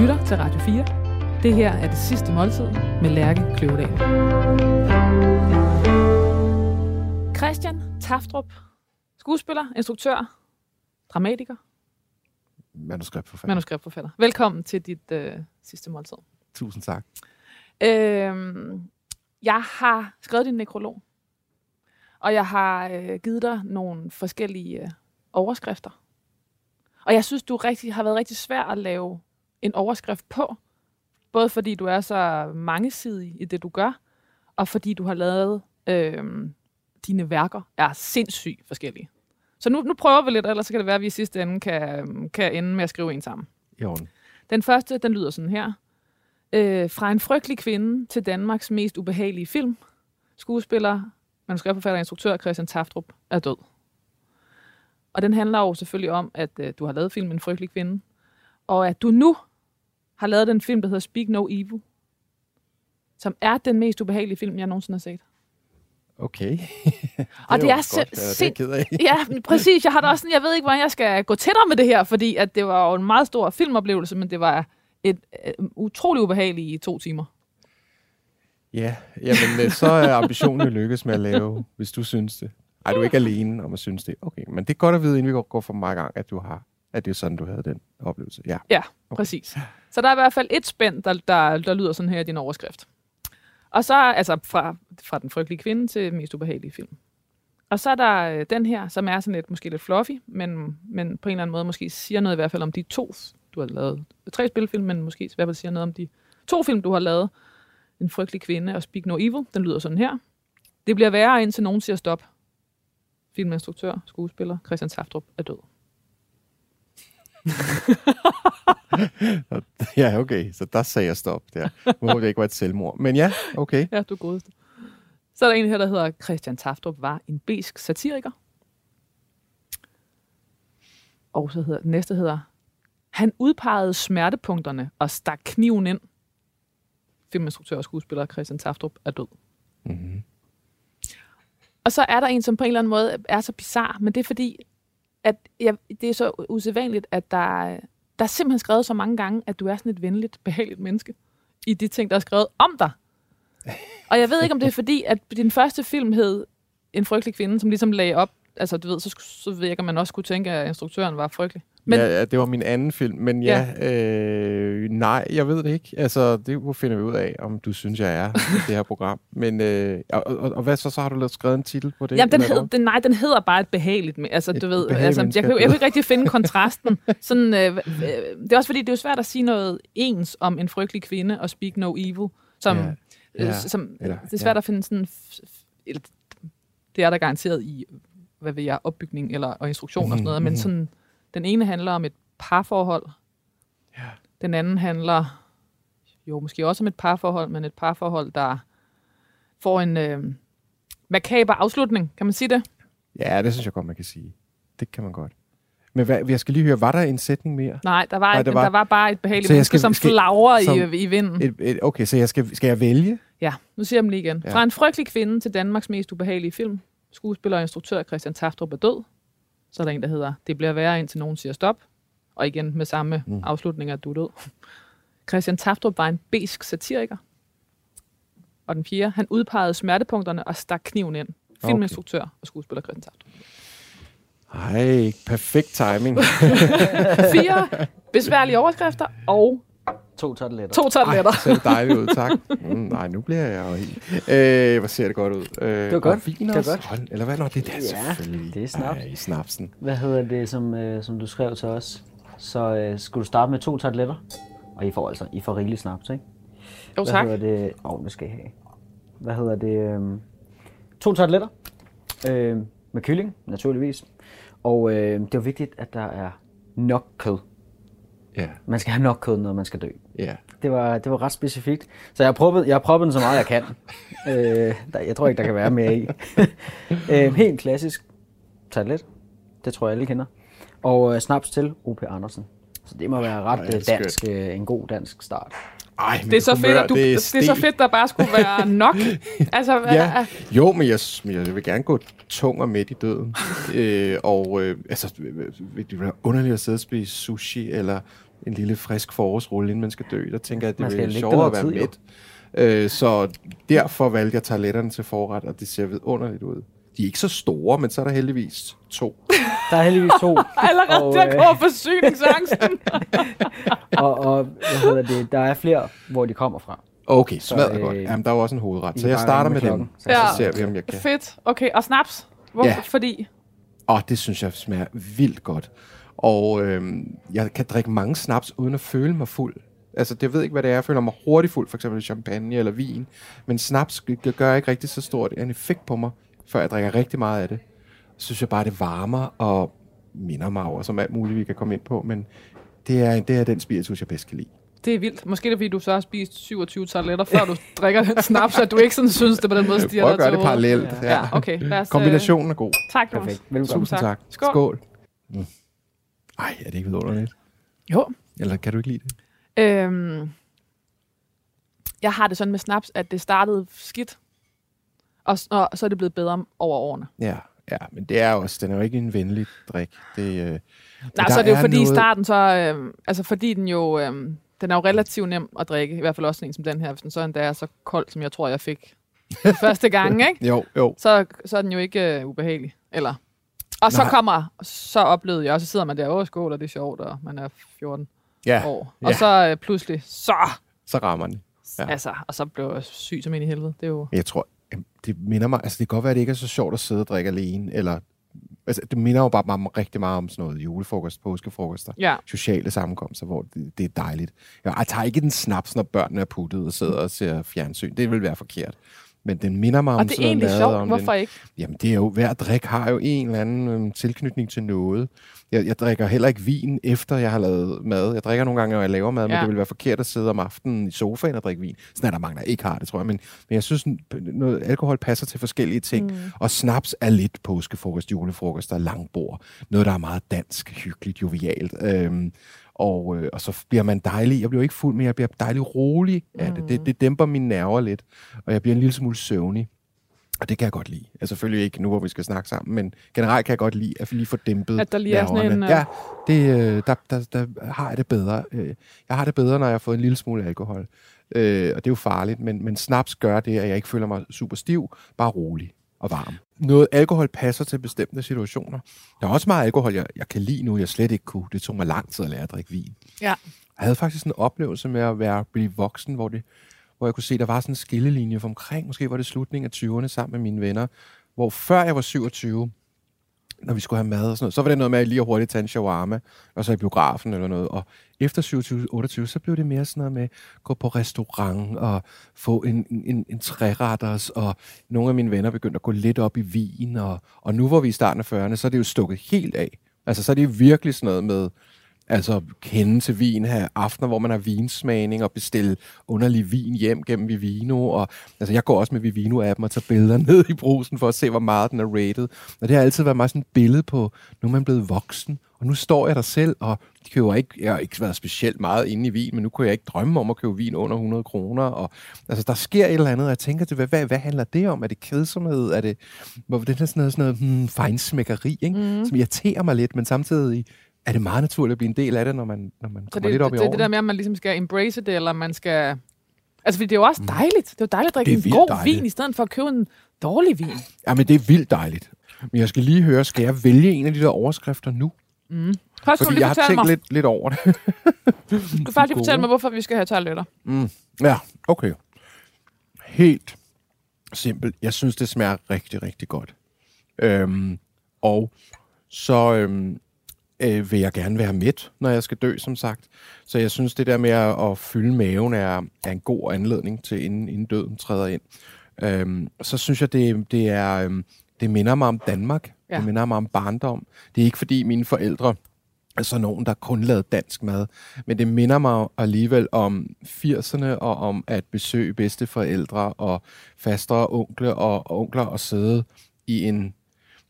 lytter til Radio 4. Det her er det sidste måltid med Lærke Kløvedal. Christian Taftrup, skuespiller, instruktør, dramatiker, Manuskriptforfatter. manuskriptforfatter. Velkommen til dit øh, sidste måltid. Tusind tak. Øhm, jeg har skrevet din nekrolog, og jeg har øh, givet dig nogle forskellige øh, overskrifter. Og jeg synes, du rigtig, har været rigtig svær at lave en overskrift på. Både fordi du er så mangesidig i det, du gør, og fordi du har lavet øh, dine værker er sindssygt forskellige. Så nu, nu prøver vi lidt, ellers så kan det være, at vi i sidste ende kan, kan ende med at skrive en sammen. Orden. Den første, den lyder sådan her. Øh, fra en frygtelig kvinde til Danmarks mest ubehagelige film. Skuespiller, manuskriptforfatter og instruktør Christian Taftrup er død. Og den handler jo selvfølgelig om, at øh, du har lavet filmen En frygtelig kvinde, og at du nu har lavet den film, der hedder Speak No Evil, som er den mest ubehagelige film, jeg nogensinde har set. Okay. Og det er Ja, det er jeg sind- ked af. Ja, præcis. Jeg har da også sådan, jeg ved ikke, hvordan jeg skal gå tættere med det her, fordi at det var jo en meget stor filmoplevelse, men det var et øh, utrolig ubehageligt i to timer. Ja, jamen, øh, så er ambitionen jo lykkes med at lave, hvis du synes det. Ej, du er ikke alene om at synes det. Okay, men det er godt at vide, inden vi går- for meget gang, at du har, at det er sådan, du havde den oplevelse. Ja. Ja, Okay. præcis. Så der er i hvert fald et spænd, der, der, der lyder sådan her i din overskrift. Og så altså fra, fra den frygtelige kvinde til mest ubehagelige film. Og så er der øh, den her, som er sådan lidt, måske lidt fluffy, men, men på en eller anden måde måske siger noget i hvert fald om de to, du har lavet. Tre spilfilm, men måske i hvert fald siger noget om de to film, du har lavet. En frygtelig kvinde og Speak No Evil. Den lyder sådan her. Det bliver værre, indtil nogen siger stop. Filminstruktør, skuespiller, Christian Saftrup er død. Ja, okay. Så der sagde jeg stop der. Hvor det ikke var et selvmord. Men ja, okay. Ja, du godeste. Så er der en her, der hedder Christian Taftrup var en besk satiriker. Og så hedder den næste hedder Han udpegede smertepunkterne og stak kniven ind. Filminstruktør og skuespiller Christian Taftrup er død. Mm-hmm. Og så er der en, som på en eller anden måde er så bizarre, men det er fordi, at jeg, det er så usædvanligt, at der, der er simpelthen skrevet så mange gange, at du er sådan et venligt, behageligt menneske i de ting, der er skrevet om dig. Og jeg ved ikke, om det er fordi, at din første film hed En frygtelig kvinde, som ligesom lagde op, altså du ved, så, så ved jeg ikke, om man også kunne tænke, at instruktøren var frygtelig. Men- ja, ja, det var min anden film. Men ja, ja. Øh, nej, jeg ved det ikke. Altså, det finder vi ud af, om du synes, jeg er i det her program. Men, øh, og, og, og hvad så? Så har du lavet skrevet en titel på det? Jamen, den, hed, den, nej, den hedder bare et behageligt, altså Et du ved, altså, jeg, kan, jeg kan ikke rigtig finde kontrasten. Sådan, øh, øh, det er også fordi, det er jo svært at sige noget ens om en frygtelig kvinde og Speak No Evil, som, Ja, ja, ja, ja, som eller- det er svært ja. at finde sådan, det er der garanteret i, hvad ved jeg, opbygning eller, og instruktion og sådan noget, men Mhm, sådan, den ene handler om et parforhold, Ja. den anden handler jo måske også om et parforhold, men et parforhold, der får en øh, makaber afslutning, kan man sige det? Ja, det synes jeg godt, man kan sige. Det kan man godt. Men hvad, jeg skal lige høre, var der en sætning mere? Nej, der var, Nej, der var- der var bare et behageligt menneske, som skal- flagrer som- i, i vinden. Et, et, okay, så jeg skal, skal jeg vælge? Ja, nu siger jeg dem lige igen. Ja. Fra en frygtelig kvinde til Danmarks mest ubehagelige film. Skuespiller og instruktør Christian Taftrup er død. Så er der en, der hedder Det bliver værre, indtil nogen siger stop. Og igen med samme Mm. afslutning, at du død. Christian Taftrup var en besk satiriker. Og den fjerde, han udpegede smertepunkterne og stak kniven ind. Filminstruktør og skuespiller Christian Taftrup. Ej, perfekt timing. Fire besværlige overskrifter og To tarteletter. to tabletter. Ej, ser det dejligt ud, tak. Mm, nej, nu bliver jeg jo helt... Øh, hvor ser det godt ud. Øh, det var godt. Vin Det var godt. Hold, eller hvad? Nå, det er der Ja, selvfølgelig. det er snaps. Ej, snapsen. Hvad hedder det, som, øh, som du skrev til os? Så øh, skulle du starte med to tarteletter. Og I får altså, I får rigeligt snaps, ikke? Jo, Hvad tak. hedder det? Åh, oh, det skal I have. Hvad hedder det? Øh, to tarteletter. Øh, med kylling, naturligvis. Og øh, det er vigtigt, at der er nok kød. Ja, Man skal have nok kød, når man skal dø. ja. Det var, det var ret specifikt. Så jeg har proppet, jeg har proppet den så meget, jeg kan. øh, der, jeg tror ikke, der kan være mere i. øh, helt klassisk tartelet. Det tror jeg, alle kender. Og øh, snaps til O.P. Andersen. Så det må være ret Ej, øh, det er dansk, øh, en god dansk start. Ej, Det er, så fedt, at du, det, er stel. så fedt, der bare skulle være nok. altså, hvad, Ja, jo, men jeg, men jeg vil gerne gå tung og midt i døden. øh, og øh, altså, det vil være underligt at sidde og spise sushi, eller en lille frisk forårsrulle, inden man skal dø. Der tænker jeg, at det ligge sjovere at være tid, midt. Øh, så derfor valgte jeg toiletterne til forret, og det ser vidunderligt ud. De er ikke så store, men så er der heldigvis to. Der er heldigvis to. Allerede Og, der øh, går forsyningsangsten. og, og hvad hedder det, der er flere, hvor de kommer fra. Okay, smadret øh, godt. Jamen, der er jo også en hovedret. Så jeg starter med med dem. så- Så Ja. ser vi, om jeg kan. Fedt. Okay, og snaps? Hvor, Ja. Fordi? Åh, det synes jeg smager vildt godt. Og øhm, jeg kan drikke mange snaps, uden at føle mig fuld. Altså, det ved ikke, hvad det er. Jeg føler mig hurtigt fuld, for eksempel champagne eller vin. Men snaps gør ikke rigtig så stort en effekt på mig, før jeg drikker rigtig meget af det. Så synes jeg bare, det varmer og minder mig over, som alt muligt, vi kan komme ind på. Men det er, det er den spiritus, jeg bedst kan lide. Det er vildt. Måske er det, fordi du så har spist 27 toiletter, før du drikker den snaps, at du ikke sådan synes, det på den måde stiger Prøv dig at gøre det parallelt. Ja. Ja, okay. Lad os, øh, Kombinationen er god. Tak, Jonas. Perfekt. Velkommen. Tusind tak. Skål. Skål. Mm. Ej, er det ikke vidunderligt? Jo. Eller kan du ikke lide det? Øhm, jeg har det sådan med snaps, at det startede skidt, og, og så er det blevet bedre over årene. Ja, ja, men det er også, den er jo ikke en venlig drik. Det, øh, Nej, så er det jo er fordi i noget- starten, så, øhm, altså fordi den jo, øhm, den er jo relativt nem at drikke, i hvert fald også en som den her, hvis den så endda er så kold, som jeg tror, jeg fik første gang, ikke? jo, jo. Så, så er den jo ikke øh, ubehagelig, eller? Og så Nej. kommer, så oplevede jeg, og så sidder man der, åh skål, og det er sjovt, og man er 14 Ja, år. Og ja. så øh, pludselig, så, så rammer den. Ja. altså, og så blev jeg syg som en i helvede. Det er jo, Jeg tror, det minder mig, altså det kan godt være, at det ikke er så sjovt at sidde og drikke alene, eller, altså det minder jo bare mig rigtig meget om sådan noget julefrokost, påskefrokoster, ja. sociale sammenkomster, hvor det, det er dejligt. Jeg, jeg tager ikke den snaps, når børnene er puttet og sidder og ser fjernsyn. Det vil være forkert. Men den minder mig om Og det er egentlig sjovt, hvorfor den, ikke? Jamen, det er jo, hver drik har jo en eller anden øhm, tilknytning til noget. Jeg, jeg drikker heller ikke vin, efter jeg har lavet mad. Jeg drikker nogle gange, når jeg laver mad, ja. men det vil være forkert at sidde om aftenen i sofaen og drikke vin. Sådan er der mange, der ikke har det, tror jeg. Men, men jeg synes, noget alkohol passer til forskellige ting. Mm. Og snaps er lidt påskefrokost, julefrokost og langbord. Noget, der er meget dansk, hyggeligt, jovialt. Øhm, og, øh, og så bliver man dejlig. Jeg bliver ikke fuld, men jeg bliver dejlig rolig af det. det. Det dæmper mine nerver lidt, og jeg bliver en lille smule søvnig. Og det kan jeg godt lide. Altså selvfølgelig ikke nu, hvor vi skal snakke sammen, men generelt kan jeg godt lide at lige få dæmpet At der lige er sådan nerverne. en, øh, Ja, det, øh, der, der, der har jeg det bedre. Øh, Jeg har det bedre, når jeg har fået en lille smule alkohol. Øh, og det er jo farligt, men, men snaps gør det, at jeg ikke føler mig super stiv, bare rolig og varm. Noget alkohol passer til bestemte situationer. Der er også meget alkohol, jeg, jeg kan lide nu, jeg slet ikke kunne. Det tog mig lang tid at lære at drikke vin. Ja. Jeg havde faktisk en oplevelse med at være blive voksen, hvor, det, hvor jeg kunne se, der var sådan en skillelinje for omkring, måske var det slutningen af 20'erne sammen med mine venner, hvor før jeg var 27, når vi skulle have mad og sådan noget, så var det noget med at lige hurtigt tage en shawarma, og så i biografen eller noget. Og efter 27-28, så blev det mere sådan noget med at gå på restaurant og få en, en, en træretters, og nogle af mine venner begyndte at gå lidt op i vin, og, og nu hvor vi er i starten af 40'erne, så er det jo stukket helt af. Altså, så er det virkelig sådan noget med, altså kende til vin, have aftener, hvor man har vinsmagning og bestille underlig vin hjem gennem Vivino. Og, altså jeg går også med Vivino-appen og tager billeder ned i brusen for at se, hvor meget den er rated. Og det har altid været meget sådan et billede på, nu er man blevet voksen, og nu står jeg der selv, og køber ikke, jeg har ikke været specielt meget inde i vin, men nu kunne jeg ikke drømme om at købe vin under 100 kroner. Og, altså, der sker et eller andet, og jeg tænker, det, hvad, hvad, hvad handler det om? Er det kedsomhed? Er det, hvor det er sådan noget, sådan noget hmm, fejnsmækkeri, ikke? Mm. som irriterer mig lidt, men samtidig er det meget naturligt at blive en del af det, når man, når man kommer det, lidt op det, i det, årene. det der med, at man ligesom skal embrace det, eller man skal... Altså, det er jo også dejligt. Det er jo dejligt at drikke en god dejligt. vin, i stedet for at købe en dårlig vin. Ja, men det er vildt dejligt. Men jeg skal lige høre, skal jeg vælge en af de der overskrifter nu? Først skal du Fordi jeg har tænkt mig, lidt, lidt over det. du kan faktisk lige fortælle mig, hvorfor vi skal have toiletter. Ja, okay. Helt simpelt. Jeg synes, det smager rigtig, rigtig godt. Øhm, og så øhm, øh, vil jeg gerne være mæt, når jeg skal dø, som sagt. Så jeg synes, det der med at, at fylde maven er, er en god anledning til, inden, inden døden træder ind. Øhm, så synes jeg, det, det er... Øhm, det minder mig om Danmark. Ja. Det minder mig om barndom. Det er ikke, fordi mine forældre er sådan nogen, der kun lavede dansk mad. Men det minder mig alligevel om 80'erne og om at besøge bedsteforældre og fastre og onkle og, og onkler og sidde i en,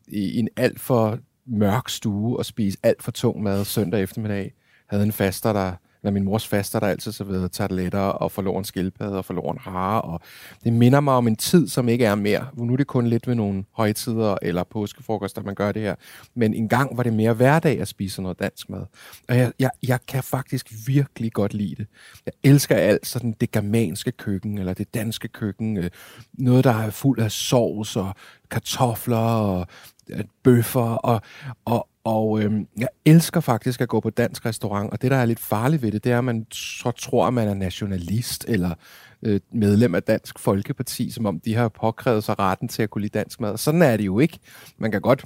i en alt for mørk stue og spise alt for tung mad søndag eftermiddag. Havde en faster, der eller min mors faster, der altid serverede tarteletter og forloren skildpadde og forloren hare. Og det minder mig om en tid, som ikke er mere. Nu er det kun lidt ved nogle højtider eller påskefrokoster, man gør det her. Men en gang var det mere hverdag at spise noget dansk mad. Og jeg, jeg, jeg kan faktisk virkelig godt lide det. Jeg elsker alt sådan det germanske køkken, eller det danske køkken. Øh, noget, der er fuld af sovs og kartofler og at bøffer. Og, og, og øhm, jeg elsker faktisk at gå på dansk restaurant, og det, der er lidt farligt ved det, det er, at man så tror, at man er nationalist eller øh, medlem af Dansk Folkeparti, som om de har påkrævet sig retten til at kunne lide dansk mad. Sådan er det jo ikke. Man kan godt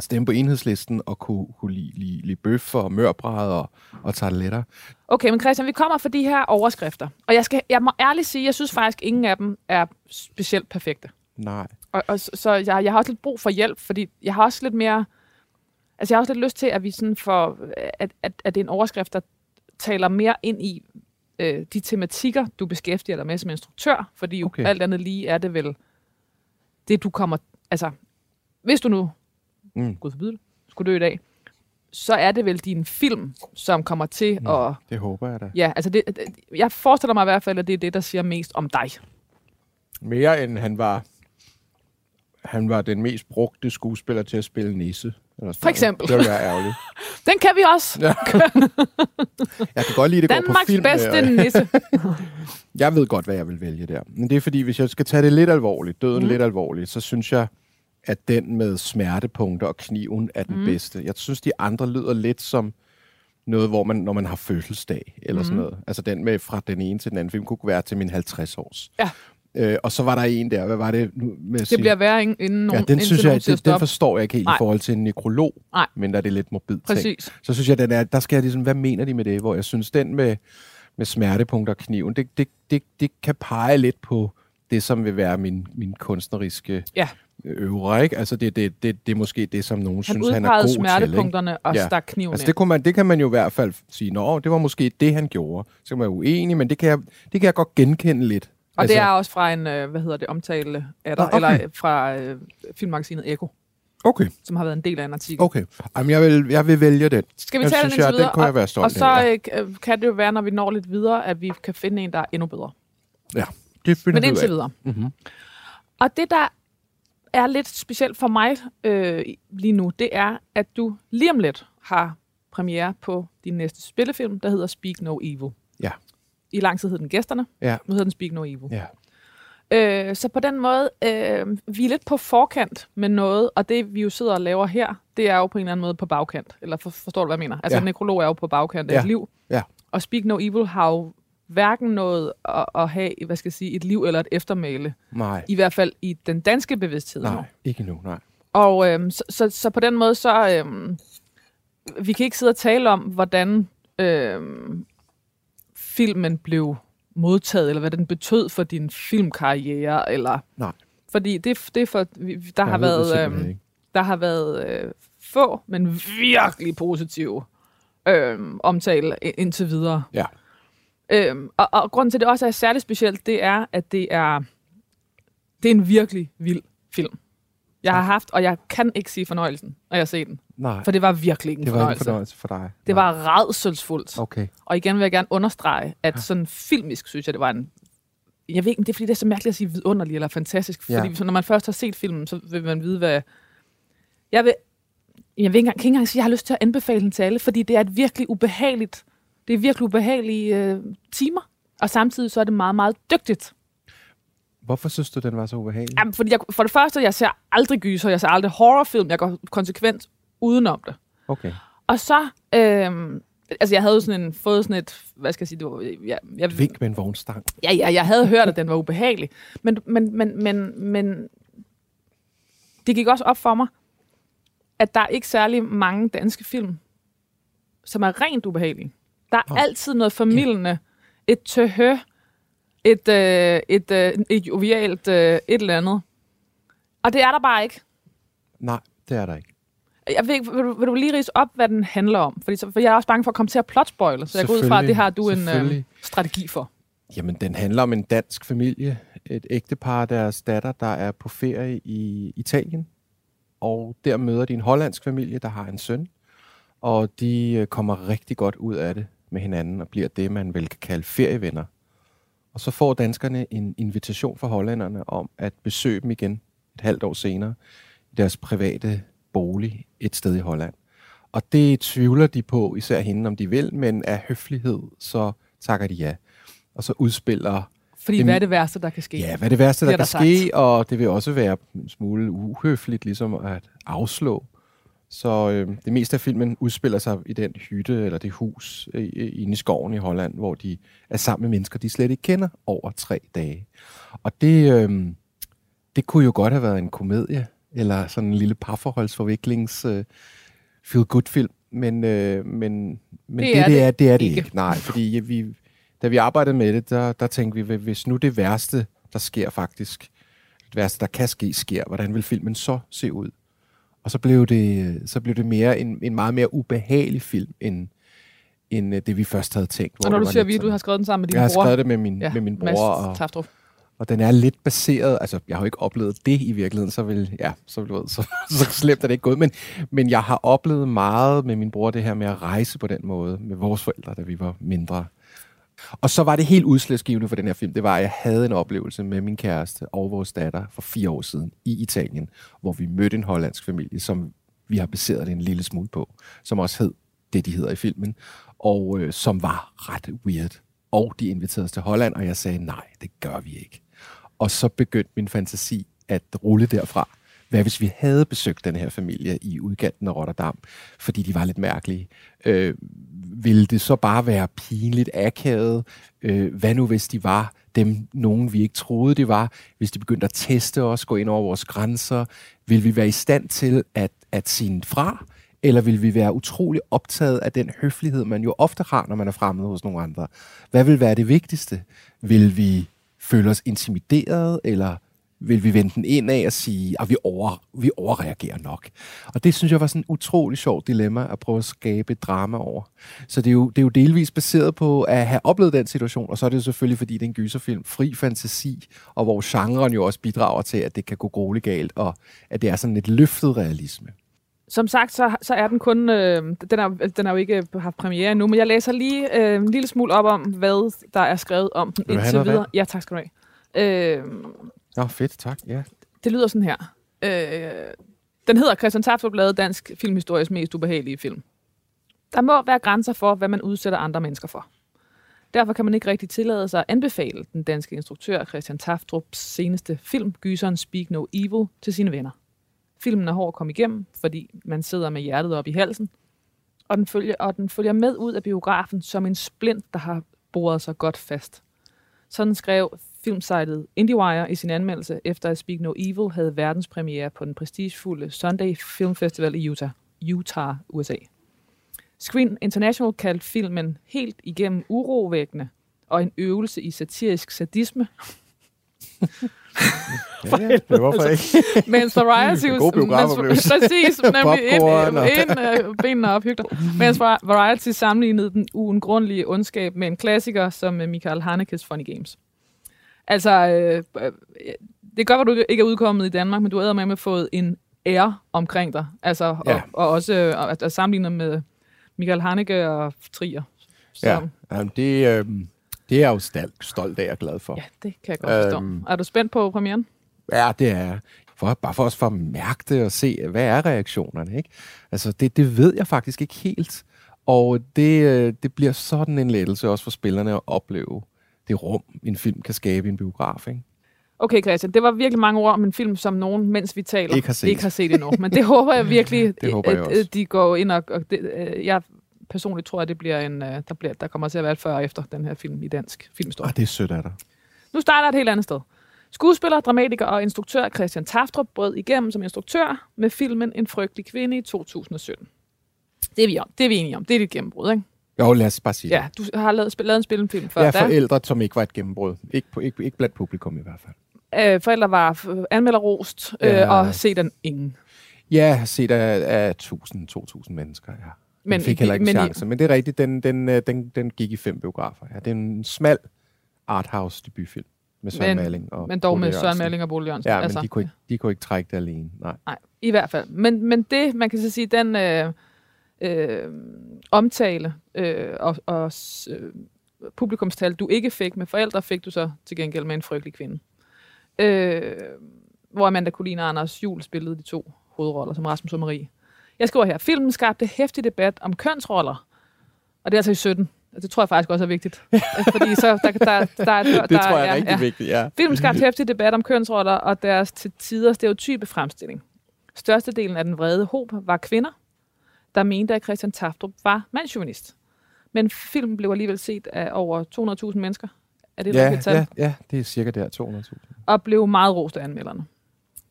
stemme på enhedslisten og kunne, kunne lide, lide, lide bøf og mørbræd og, og tarteletter. Okay, men Christian, vi kommer for de her overskrifter. Og jeg, skal, jeg må ærligt sige, jeg synes faktisk, ingen af dem er specielt perfekte. Nej. Og, og så, jeg, jeg har også lidt brug for hjælp, fordi jeg har også lidt mere... Altså, jeg har også lidt lyst til, at vi sådan får... At, at, at det er en overskrift, der taler mere ind i øh, de tematikker, du beskæftiger dig med som instruktør. Fordi okay. Okay. alt andet lige er det vel det, du kommer... Altså, hvis du nu, Mm. gud forbyde det, skulle dø i dag, så er det vel din film, som kommer til Mm. at... Det håber jeg da. Ja, altså det, det, jeg forestiller mig i hvert fald, at det er det, der siger mest om dig. Mere end han var han var den mest brugte skuespiller til at spille nisse. Eller For eksempel. Det var ærgerligt. Den kan vi også. Ja. Jeg kan godt lide, det går på Danmarks film. bedste og- nisse. Jeg ved godt, hvad jeg vil vælge der. Men det er fordi, hvis jeg skal tage det lidt alvorligt, døden mm. lidt alvorligt, så synes jeg, at den med smertepunkter og kniven er den mm. bedste. Jeg synes, de andre lyder lidt som noget, hvor man, når man har fødselsdag, eller mm. sådan Mhm. noget. Altså den med fra den ene til den anden film, kunne være til min 50 års. Ja. Øh, og så var der en der, hvad var det nu med Det sige? bliver værre, inden, nogen, Ja, den synes jeg, det, den forstår jeg ikke helt Nej. i forhold til en nekrolog, Nej. men der er det lidt morbid ting. Præcis. Så synes jeg, den er, der skal jeg ligesom, hvad mener de med det? Hvor jeg synes, den med, med smertepunkter og kniven, det, det, det, det kan pege lidt på det, som vil være min, min kunstneriske Ja. øvre, ikke? Altså, det, det, det, det er måske det, som nogen Han synes, han er god til, ikke? smertepunkterne og Ja. stak kniven Altså, det, kunne man, det kan man jo i hvert fald sige, nå, det var måske det, han gjorde. Så kan man være uenig, men det kan jeg, det kan jeg godt genkende lidt. Og det er også fra en, øh, hvad hedder det, omtale af dig, Ah, okay. eller fra øh, filmmagasinet Eko, Okay, som har været en del af en artikel. okay. Jamen, jeg vil, jeg vil vælge den. Skal vi Den tage den synes jeg, indtil den videre? kunne jeg være stolt og, så af, øh, kan det jo være, når vi når lidt videre, at vi kan finde en, der er endnu bedre. Ja, det finder Men indtil videre. Mhm. Og det, der er lidt specielt for mig øh, lige nu, det er, at du lige om lidt har premiere på din næste spillefilm, der hedder Speak No Evil. Ja. I lang tid hed den Gæsterne, Ja. nu hedder den Speak No Evil. Ja. Øh, så på den måde, øh, vi er lidt på forkant med noget, og det vi jo sidder og laver her, det er jo på en eller anden måde på bagkant. Eller for, forstår du, hvad jeg mener? Altså Ja. en nekrolog er jo på bagkant af Ja. et liv. Ja. Og Speak No Evil har jo hverken noget at, at have, hvad skal jeg sige, et liv eller et eftermæle. Nej, I hvert fald i den danske bevidsthed. nu. nej, ikke nu, nej. Og øhm, så, så, så på den måde, så øhm, vi kan ikke sidde og tale om, hvordan øhm, filmen blev modtaget, eller hvad den betød for din filmkarriere, eller Nej. fordi det, det er for, der, har Jeg været, øhm, der har været øh, få, men virkelig positive øhm, omtale indtil videre. Ja. Øhm, og, og grunden til, at det også er særligt specielt, det er, at det er, det er en virkelig vild film. Jeg har haft, og jeg kan ikke sige fornøjelsen, når jeg ser den. Nej, For det var virkelig ikke en det var ikke en fornøjelse. fornøjelse for dig. Det Nej. var redselsfuldt. Okay. Og igen vil jeg gerne understrege, at sådan filmisk synes jeg, det var en... Jeg ved ikke, det er, fordi det er så mærkeligt at sige vidunderlig eller fantastisk. Ja. Fordi når man først har set filmen, så vil man vide, hvad... Jeg vil... Jeg vil ikke engang, kan ikke engang sige, at jeg har lyst til at anbefale den til alle, fordi det er et virkelig ubehageligt... Det er virkelig ubehagelige øh, timer. Og samtidig så er det meget, meget dygtigt. Hvorfor synes du, den var så ubehagelig? Jamen, fordi jeg, for det første, jeg ser aldrig gyser, jeg ser aldrig horrorfilm, jeg går konsekvent udenom det. Okay. Og så, øhm, altså jeg havde sådan en, fået sådan et, hvad skal jeg sige, det var, jeg, jeg, Vink med en vognstang. ja, ja, jeg havde hørt, at den var ubehagelig. Men, men, men, men, men det gik også op for mig, at der er ikke særlig mange danske film, som er rent ubehagelige. Der er Nå. altid noget familiende, et tøhø, et, øh, et, øh, et jovialt øh, et eller andet. Og det er der bare ikke. Nej, det er der ikke. Jeg ved, vil, du, vil du lige rise op, hvad den handler om? Fordi så, for jeg er også bange for at komme til at plotspoile, så jeg går ud fra, at det har du en øh, strategi for. Jamen, den handler om en dansk familie. Et ægtepar, deres datter, der er på ferie i Italien. Og der møder de en hollandsk familie, der har en søn. Og de øh, kommer rigtig godt ud af det med hinanden og bliver det, man vel kan kalde ferievenner. Og så får danskerne en invitation fra hollænderne om at besøge dem igen et halvt år senere i deres private bolig et sted i Holland. Og det tvivler de på, især hende, om de vil, men af høflighed, så takker de ja. Og så udspiller Fordi Jamen- hvad er det værste, der kan ske? Ja, hvad er det værste, der Bliver kan der ske, og det vil også være en smule uhøfligt ligesom at afslå. Så øh, det meste af filmen udspiller sig i den hytte, eller det hus øh, inde i skoven i Holland, hvor de er sammen med mennesker, de slet ikke kender, over tre dage. Og det, øh, det kunne jo godt have været en komedie, eller sådan en lille parforholdsforviklings øh, feel-good-film, men, øh, men, men det, Det er det, det, det er, det er det ikke. ikke. Nej, fordi vi, da vi arbejdede med det, der, der tænkte vi, hvis nu det værste, der sker faktisk, det værste, der kan ske, sker, hvordan vil filmen så se ud? Og så blev det, så blev det mere en, en meget mere ubehagelig film, end, end øh, det, vi først havde tænkt. hvor Og når du siger vi, du har skrevet den sammen med din Jeg har bror. skrevet det med min, ja, med min bror, og, Taftrup. og den er lidt baseret, altså jeg har jo ikke oplevet det i virkeligheden, så vil, ja, så, vil ved, så, så slemt er det ikke gået, men, men jeg har oplevet meget med min bror det her med at rejse på den måde, med vores forældre, da vi var mindre. Og så var det helt udslagsgivende for den her film, det var, at jeg havde en oplevelse med min kæreste og vores datter for fire år siden i Italien, hvor vi mødte en hollandsk familie, som vi har baseret det en lille smule på, som også hed det, de hedder i filmen, og øh, som var ret weird. Og de inviterede os til Holland, og jeg sagde, nej, det gør vi ikke. Og så begyndte min fantasi at rulle derfra. Hvad hvis vi havde besøgt den her familie i udkanten af Rotterdam, fordi de var lidt mærkelige? Øh, ville det så bare være pinligt akavet? Øh, hvad nu hvis de var dem, nogen vi ikke troede, de var? Hvis de begyndte at teste os, gå ind over vores grænser? Vil vi være i stand til at, at sige fra? Eller vil vi være utrolig optaget af den høflighed, man jo ofte har, når man er fremmed hos nogle andre? Hvad vil være det vigtigste? Vil vi føle os intimideret, eller vil vi vende den ind af og sige, at vi, over, vi overreagerer nok? Og det synes jeg var sådan et utrolig sjovt dilemma at prøve at skabe drama over. Så det er, jo, det er jo delvis baseret på at have oplevet den situation, og så er det jo selvfølgelig, fordi det er en gyserfilm, fri fantasi, og hvor genren jo også bidrager til, at det kan gå grueligt galt, og at det er sådan et løftet realisme. Som sagt, så, så er den kun... Øh, den, er, den har jo ikke haft premiere endnu, men jeg læser lige øh, en lille smule op om, hvad der er skrevet om den indtil videre. Ja, tak skal du have. Øh, Nå, fedt, tak. Ja. det lyder sådan her. Øh, den hedder Christian Taftrup lavede dansk filmhistories mest ubehagelige film. Der må være grænser for, hvad man udsætter andre mennesker for. Derfor kan man ikke rigtig tillade sig at anbefale den danske instruktør Christian Taftrups seneste film, Gyseren Speak No Evil, til sine venner. Filmen er hård at komme igennem, fordi man sidder med hjertet op i halsen, og den følger, og den følger med ud af biografen som en splint, der har boret sig godt fast. Sådan skrev filmsitet IndieWire i sin anmeldelse, efter at Speak No Evil havde verdenspremiere på den prestigefulde Sunday Film Festival i Utah, Utah, USA. Screen International kaldte filmen helt igennem urovækkende og en øvelse i satirisk sadisme, Ja, ja, det hvorfor ikke? mens Variety... En god biografoplevelse. Præcis, nemlig ind, ind, ind benene op, hyg dig. Mens Vari- Variety sammenlignede den uundgrundelige ondskab med en klassiker som øh, Michael Hanekes Funny Games. Altså, øh, øh, det kan godt være, du ikke er udkommet i Danmark, men du har med fået en ære omkring dig. Altså, Ja. og, og også øh, at, at sammenligne med Michael Haneke og Trier. Ja, jamen, det, øh, det er jeg jo stolt, stolt af og glad for. ja, det kan jeg godt forstå. Øhm. Er du spændt på premieren? Ja, det er jeg. for, bare for os for at mærke det og se, hvad er reaktionerne, ikke? Altså, det, det ved jeg faktisk ikke helt. Og det, øh, det bliver sådan en lettelse også for spillerne at opleve det rum, en film kan skabe i en biograf, ikke? Okay, Christian, det var virkelig mange ord om en film, som nogen, mens vi taler, Ikke har set. ikke har set endnu. Men det håber jeg virkelig, Det håber jeg at, også. de går ind og... og det, øh, jeg personligt tror, at det bliver en, øh, der, bliver, der kommer til at være et før og efter den her film i dansk filmhistorie. Ah, det er sødt af dig. Nu starter et helt andet sted. Skuespiller, dramatiker og instruktør Christian Taftrup brød igennem som instruktør med filmen En frygtelig kvinde i 2017. Det er vi om. Det er vi enige om. Det er dit gennembrud, ikke? Jo, lad os bare sige Ja, du har lavet, lavet en spillemfilm før er forældre, som ikke var et gennembrud. Ikke, på, ikke, ikke blandt publikum i hvert fald. Øh, forældre var anmelderrost øh, Ja. og se den ingen. Ja, set af, af 1000-2000 mennesker, ja. Den Men fik heller ikke en men chance. Men det er rigtigt, den, den, øh, den, den gik i fem biografer. Ja. Det er en smal arthouse debutfilm med Søren Men- Malling. Og Men dog med Bodil Søren. Malling og Bodil Jørgensen. Ja, men altså. de, kunne ikke, de kunne ikke trække det alene. Nej. Nej, i hvert fald. Men, men det, man kan så sige, den, øh, øh, omtale øh, og, og øh, publikumstal, du ikke fik med forældre, fik du så til gengæld med en frygtelig kvinde. Øh, hvor Amanda Collin og Anders Jul spillede de to hovedroller som Rasmus og Marie. Jeg skriver her, filmen skabte hæftig debat om kønsroller, og det er altså i 17. Det tror jeg faktisk også er vigtigt. Fordi så der, der, der, der, der, Det tror jeg er ja, rigtig ja. vigtigt, ja. Filmen skabte hæftig debat om kønsroller og deres til tider stereotype fremstilling. Størstedelen af den vrede hob var kvinder, der mente, at Christian Taftrup var mandsjuvenist. Men filmen blev alligevel set af over 200.000 mennesker. Er det et Ja, rigtigt tal? ja, ja, det er cirka der, 200.000. Og blev meget rost af anmelderne.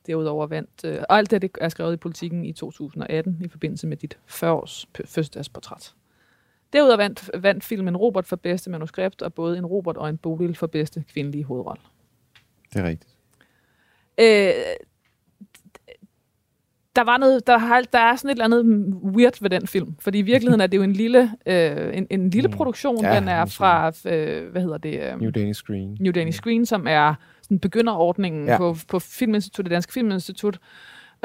Derudover vandt, øh, og alt det er skrevet i politikken i 2018 i forbindelse med dit 40-års p- fødselsdagsportræt. Derudover vandt, vandt filmen Robert for bedste manuskript, og både en Robert og en Bodil for bedste kvindelige hovedrolle. Det er rigtigt. Øh, der var noget, der, har, der er sådan et eller andet weird ved den film, fordi i virkeligheden er det jo en lille, øh, en, en lille Mm. produktion. Ja, den er fra, øh, hvad hedder det? Øh, New Danish Screen. New Danish Screen, som er sådan begynderordningen ja. På, på Filminstitut, det Danske Filminstitut,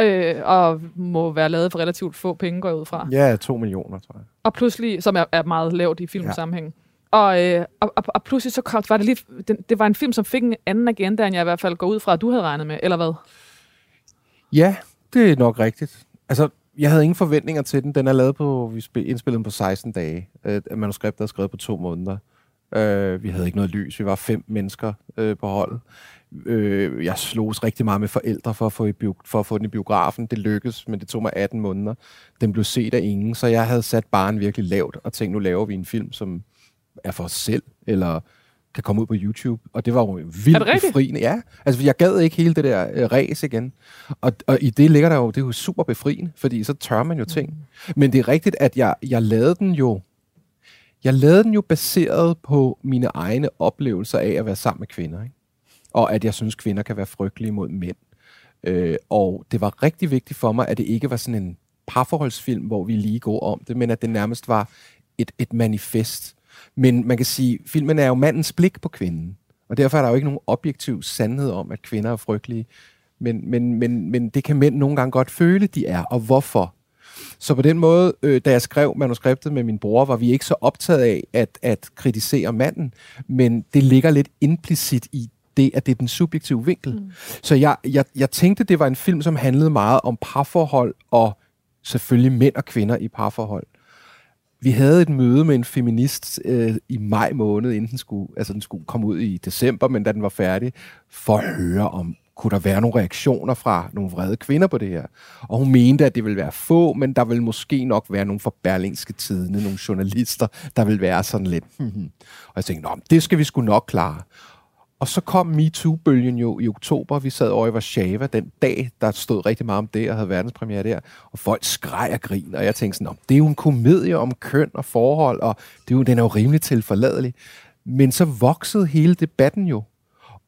øh, og må være lavet for relativt få penge, går jeg ud fra. Ja, to millioner, tror jeg. Og pludselig, som er, er meget lavt i filmsammenhæng. Ja. Og, øh, og, og, og pludselig så kom, var det lige, den, det var en film, som fik en anden agenda, end jeg i hvert fald går ud fra, at du havde regnet med, eller hvad? Ja, det er nok rigtigt. Altså, jeg havde ingen forventninger til den. Den er lavet på, vi spil- indspillede den på 16 dage. Øh, manuskriptet er skrevet på to måneder. Øh, vi havde ikke noget lys. Vi var fem mennesker øh, på holdet. Øh, jeg slogs rigtig meget med forældre for at, få i bio- for at få den i biografen. Det lykkedes, men det tog mig 18 måneder. Den blev set af ingen, så jeg havde sat barn virkelig lavt og tænkt, nu laver vi en film, som er for os selv, eller kan komme ud på YouTube. Og det var jo vildt befriende. Ja, altså jeg gad ikke hele det der øh, race igen. Og, og i det ligger der jo, det er jo super befriende, fordi så tør man jo ting. Men det er rigtigt, at jeg, jeg lavede den jo, jeg lavede den jo baseret på mine egne oplevelser af at være sammen med kvinder. Ikke? Og at jeg synes, kvinder kan være frygtelige mod mænd. Øh, og det var rigtig vigtigt for mig, at det ikke var sådan en parforholdsfilm, hvor vi lige går om det, men at det nærmest var et, et manifest. Men man kan sige, filmen er jo mandens blik på kvinden. Og derfor er der jo ikke nogen objektiv sandhed om, at kvinder er frygtelige. Men, men, men, men det kan mænd nogle gange godt føle, de er. Og hvorfor? Så på den måde, øh, da jeg skrev manuskriptet med min bror, var vi ikke så optaget af at, at kritisere manden, men det ligger lidt implicit i det, at det er den subjektive vinkel. Mm. Så jeg, jeg, jeg tænkte, det var en film, som handlede meget om parforhold og selvfølgelig mænd og kvinder i parforhold. Vi havde et møde med en feminist øh, i maj måned, inden den skulle, altså den skulle komme ud i december, men da den var færdig, for at høre om, kunne der være nogle reaktioner fra nogle vrede kvinder på det her. Og hun mente, at det ville være få, men der vil måske nok være nogle fra Berlingske Tidene, nogle journalister, der vil være sådan lidt. Hmm, hmm. Og jeg tænkte, Nå, det skal vi sgu nok klare. Og så kom MeToo-bølgen jo i oktober. Vi sad over i Warszawa den dag, der stod rigtig meget om det, og havde verdenspremiere der. Og folk skreg og grin, og jeg tænkte sådan, "Nå, det er jo en komedie om køn og forhold, og det er jo, den er jo rimelig tilforladelig. Men så voksede hele debatten jo.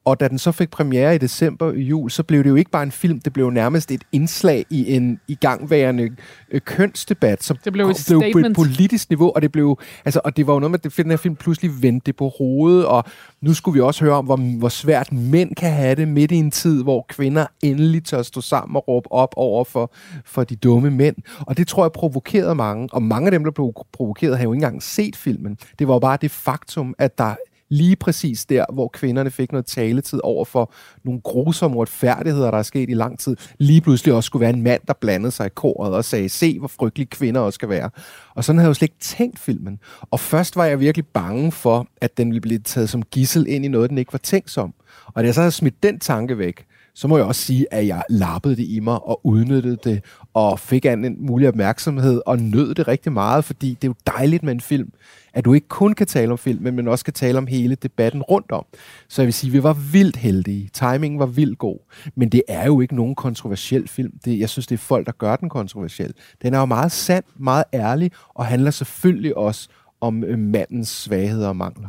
Og da den så fik premiere i december i jul, så blev det jo ikke bare en film, det blev nærmest et indslag i en igangværende øh, kønsdebat, som Det blev et blev på et politisk niveau, og det blev, altså, og det var jo noget med, at den her film pludselig vendte på hovedet, og nu skulle vi også høre om, hvor, hvor svært mænd kan have det midt i en tid, hvor kvinder endelig tør stå sammen og råbe op over for, for de dumme mænd. Og det tror jeg provokerede mange, og mange af dem, der blev provokeret, havde jo ikke engang set filmen. Det var jo bare det faktum, at der lige præcis der, hvor kvinderne fik noget taletid over for nogle grusomme uretfærdigheder, der er sket i lang tid, lige pludselig også skulle være en mand, der blandede sig i koret og sagde, se hvor frygtelige kvinder også skal være. Og sådan havde jeg jo slet ikke tænkt filmen. Og først var jeg virkelig bange for, at den ville blive taget som gissel ind i noget, den ikke var tænkt som. Og da jeg så havde smidt den tanke væk, så må jeg også sige, at jeg lappede det i mig og udnyttede det, og fik en mulig opmærksomhed og nød det rigtig meget, fordi det er jo dejligt med en film, at du ikke kun kan tale om filmen, men også kan tale om hele debatten rundt om. Så jeg vil sige, at vi var vildt heldige. Timingen var vildt god. Men det er jo ikke nogen kontroversiel film. Det, jeg synes, det er folk, der gør den kontroversiel. Den er jo meget sand, meget ærlig, og handler selvfølgelig også om øh, mandens svagheder og mangler.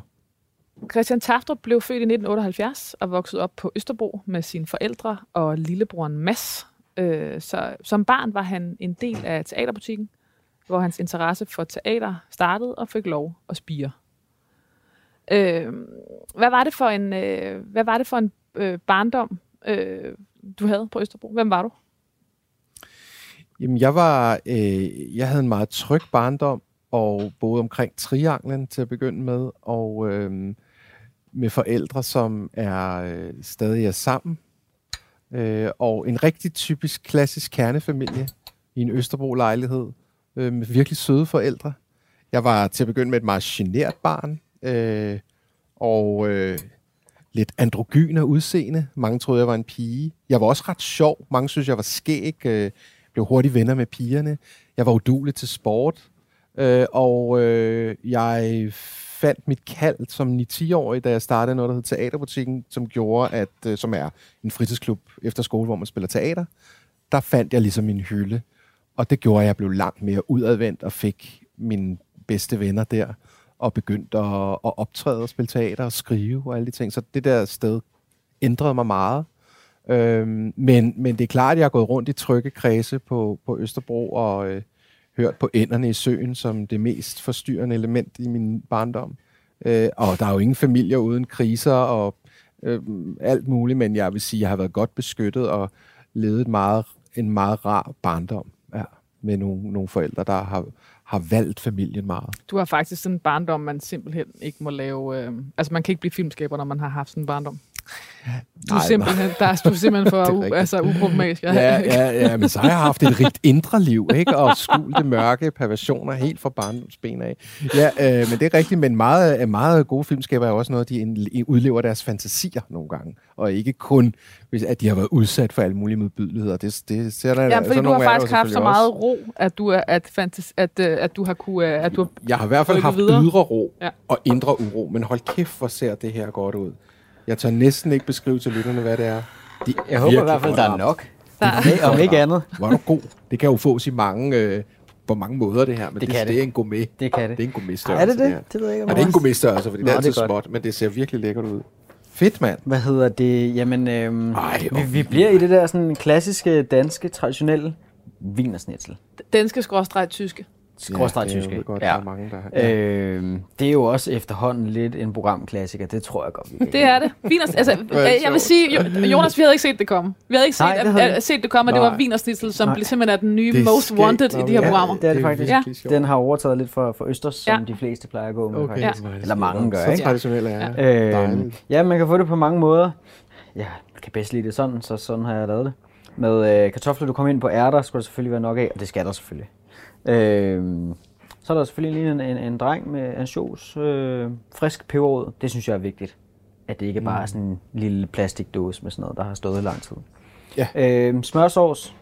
Christian Taftrup blev født i 1978 og voksede op på Østerbro med sine forældre og lillebroren Mads. Øh, så som barn var han en del af teaterbutikken, hvor hans interesse for teater startede og fik lov at spire. Øh, hvad var det for en, øh, hvad var det for en øh, barndom, øh, du havde på Østerbro? Hvem var du? Jamen, jeg var, øh, jeg havde en meget tryg barndom, og boede omkring Trianglen til at begynde med, og øh, med forældre, som er øh, stadig er sammen. Øh, og en rigtig typisk klassisk kernefamilie i en Østerbro-lejlighed øh, med virkelig søde forældre. Jeg var til at begynde med et meget genert barn, øh, og øh, lidt androgyn af udseende. Mange troede, jeg var en pige. Jeg var også ret sjov. Mange synes, jeg var skæg. Øh, blev hurtigt venner med pigerne. Jeg var udulig til sport. Øh, og øh, jeg fandt mit kald som 9-10-årig, da jeg startede noget, der hed Teaterbutikken, som gjorde, at, øh, som er en fritidsklub efter skole, hvor man spiller teater. Der fandt jeg ligesom min hylde. Og det gjorde, at jeg blev langt mere udadvendt og fik mine bedste venner der og begyndte at, at optræde og spille teater og skrive og alle de ting. Så det der sted ændrede mig meget. Øhm, men, men det er klart, at jeg har gået rundt i trygge kredse på, på Østerbro og øh, hørt på ænderne i søen som det mest forstyrrende element i min barndom. Øh, og der er jo ingen familier uden kriser og øh, alt muligt, men jeg vil sige, at jeg har været godt beskyttet og levet meget, en meget rar barndom ja, med nogle, nogle forældre, der har, har valgt familien meget. Du har faktisk sådan en barndom, man simpelthen ikke må lave... Øh, altså, man kan ikke blive filmskaber, når man har haft sådan en barndom. Du er simpelthen, der er du er simpelthen for u, altså, uproblematisk. Ja, ja, ja, men så har jeg haft et rigt indre liv, ikke? Og skjulte mørke perversioner helt fra barndomsben af. Ja, øh, men det er rigtigt, men meget, meget gode filmskaber er også noget, de udlever deres fantasier nogle gange, og ikke kun, hvis, at de har været udsat for alle mulige modbydeligheder. Det, det ser der, Ja, fordi sådan du har faktisk haft så meget også. ro, at du, er, at, fantas, at, øh, at du har kunne... øh, At du har, Jeg har i hvert fald haft videre. ydre ro Ja. og indre uro, men hold kæft, hvor ser det her godt ud. Jeg tør næsten ikke beskrive til lytterne, hvad det er. De er Jeg håber i hvert fald, der er nok. Der- Om ikke andet. Er du god. Det kan jo fås i mange, øh, på mange måder, det her. Men Det det, kan det, det. det er en gourmet. Det kan det. Det er en gourmetstørrelse. Er det det? her. Det ved jeg ikke, om Ja, det er en gourmetstørrelse, fordi Nå, det er altid det er godt. småt, men det ser virkelig lækkert ud. Fedt, mand. Hvad hedder det? Jamen, øhm, Ej, vi, vi bliver i det der sådan klassiske, danske, traditionelle vinersnitzel. danske skråstreg tyske. Skråstreg ja, det er tyske. jo godt, Ja. der er mange, der. Ja. Øhm, det er jo også efterhånden lidt en programklassiker. Det tror jeg godt, vi kan Det er det. Viners, altså, øh, jeg vil sige, Jo- Jonas, vi havde ikke set det komme. Vi havde ikke set, Nej, det havde at, ikke. set det komme, at det var Nej. Vinersnitzel, som Nej. blev simpelthen er den nye Det most skægt, wanted i de her ja, programmer. det er det faktisk. sjovt. Den har overtaget lidt for, for Østers, som Ja. de fleste plejer at gå med. Okay, faktisk. nice. Eller mange gør, Så ikke? traditionelle er Ja. ja. Øh, ja, man kan få det på mange måder. Jeg kan bedst lide det sådan, så sådan har jeg lavet det. Med øh, kartofler, du kommer ind på ærter, skulle der selvfølgelig være nok af, og det skal der selvfølgelig. Øh, så er der selvfølgelig lige en, en, en dreng med ansjos, øh, frisk peberrod. Det synes jeg er vigtigt. At det ikke bare er sådan en lille plastikdåse med sådan noget, der har stået i lang tid. Ja. Øh, smørsovs,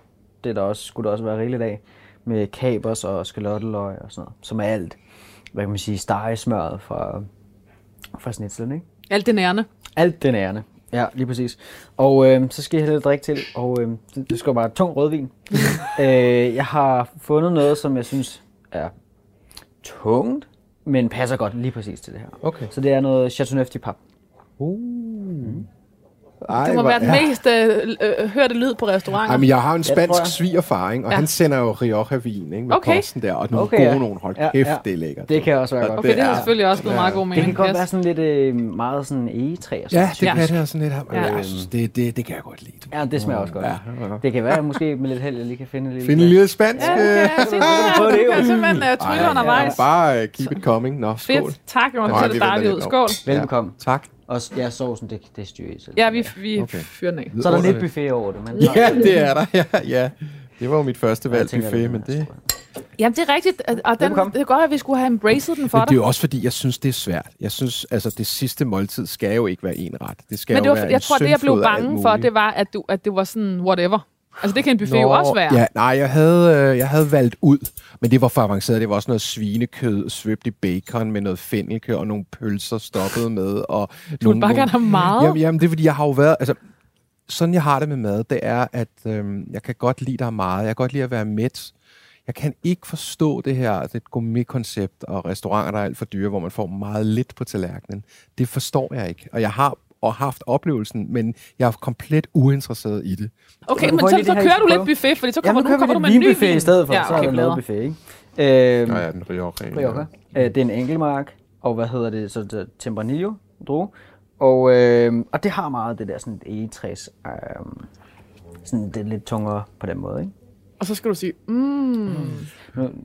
det er der også, skulle der også være rigeligt af. Med kapers og skalotteløg og sådan noget. Som er alt, hvad kan man sige, stegesmøret fra, fra snitslen, ikke? Alt det nærende. Alt den ærende. Ja, lige præcis. Og øh, så skal jeg hælde lidt drik til, og øh, det, det skal bare tung rødvin. øh, jeg har fundet noget, som jeg synes er tungt, men passer godt lige præcis til det her. Okay. Så det er noget Chateauneuf de Pap. Ej, Det må være den ja. mest øh, øh, hørte lyd på restauranter. Ej, men jeg har en spansk jeg. svigerfar, ikke? og Ja. han sender jo Rioja-vin ikke? med Okay. posten der, og nogle Okay, gode ja. nogen. Hold Ja, kæft, ja. det er lækkert. Det kan også være godt. okay, det er- selvfølgelig også givet meget god Det mening. kan godt Yes. være sådan lidt øh, meget sådan egetræ og sådan Ja, noget. det Ja. kan det sådan lidt her. Ja. Ja. Jeg synes, det, det, det kan jeg godt lide. Ja, det smager også godt. Ja, ja. Det kan være, at måske med lidt held, jeg lige kan finde en lille... Find en lille spansk. Ja, øh, okay, jeg det, det jo. kan simpelthen uh, trylle ej, undervejs. Bare uh, keep it coming. Nå, skål. Fedt. Tak. Nej, Det ser det dejligt ud. lidt Skål. Velbekomme. Tak. Og ja, sovsen, det, det styrer I selv. Ja, vi, vi Okay. fyrer den af. Så er der lidt buffet over det, men... Ja, det er der. Ja, ja. Det var jo mit første valg, tænker, buffet, det men det... Jamen, det er rigtigt. Og den, det er godt, at vi skulle have embraced den for Men det er dig. jo også fordi, jeg synes, det er svært. Jeg synes, altså det sidste måltid skal jo ikke være en ret. Det skal Men det jo var, være jeg en tror, det jeg blev bange for, det var, at, du, at det var sådan whatever. Altså, det kan en buffet jo også være. Ja, nej, jeg havde, øh, jeg havde valgt ud, men det var for avanceret. Det var også noget svinekød, svøbt i bacon med noget fennikelkød og nogle pølser stoppet med. Og Du vil bare gerne have meget. Jamen, jamen, det er fordi, jeg har jo været... Altså, sådan jeg har det med mad, det er, at øhm, jeg kan godt lide, der er meget. Jeg kan godt lide at være mæt. Jeg kan ikke forstå det her, det gourmet-koncept og restauranter, der er alt for dyre, hvor man får meget lidt på tallerkenen. Det forstår jeg ikke. Og jeg har og haft oplevelsen, men jeg er komplet uinteresseret i det. Okay, Men så, så I kører du lidt buffet, fordi så Ja, kommer, nu du, kører kommer du med en ny vinbuffet vin. i stedet for, Ja, så er okay, noget buffet, ikke? Øh, Nå ja, den Rioja. Rioja. Øh, det er en enkelmark, og hvad hedder det, så det er Tempranillo, drue. Og, øh, og det har meget det der sådan et egetræs, øh, sådan det er lidt tungere på den måde, ikke? Og så skal du sige, mm.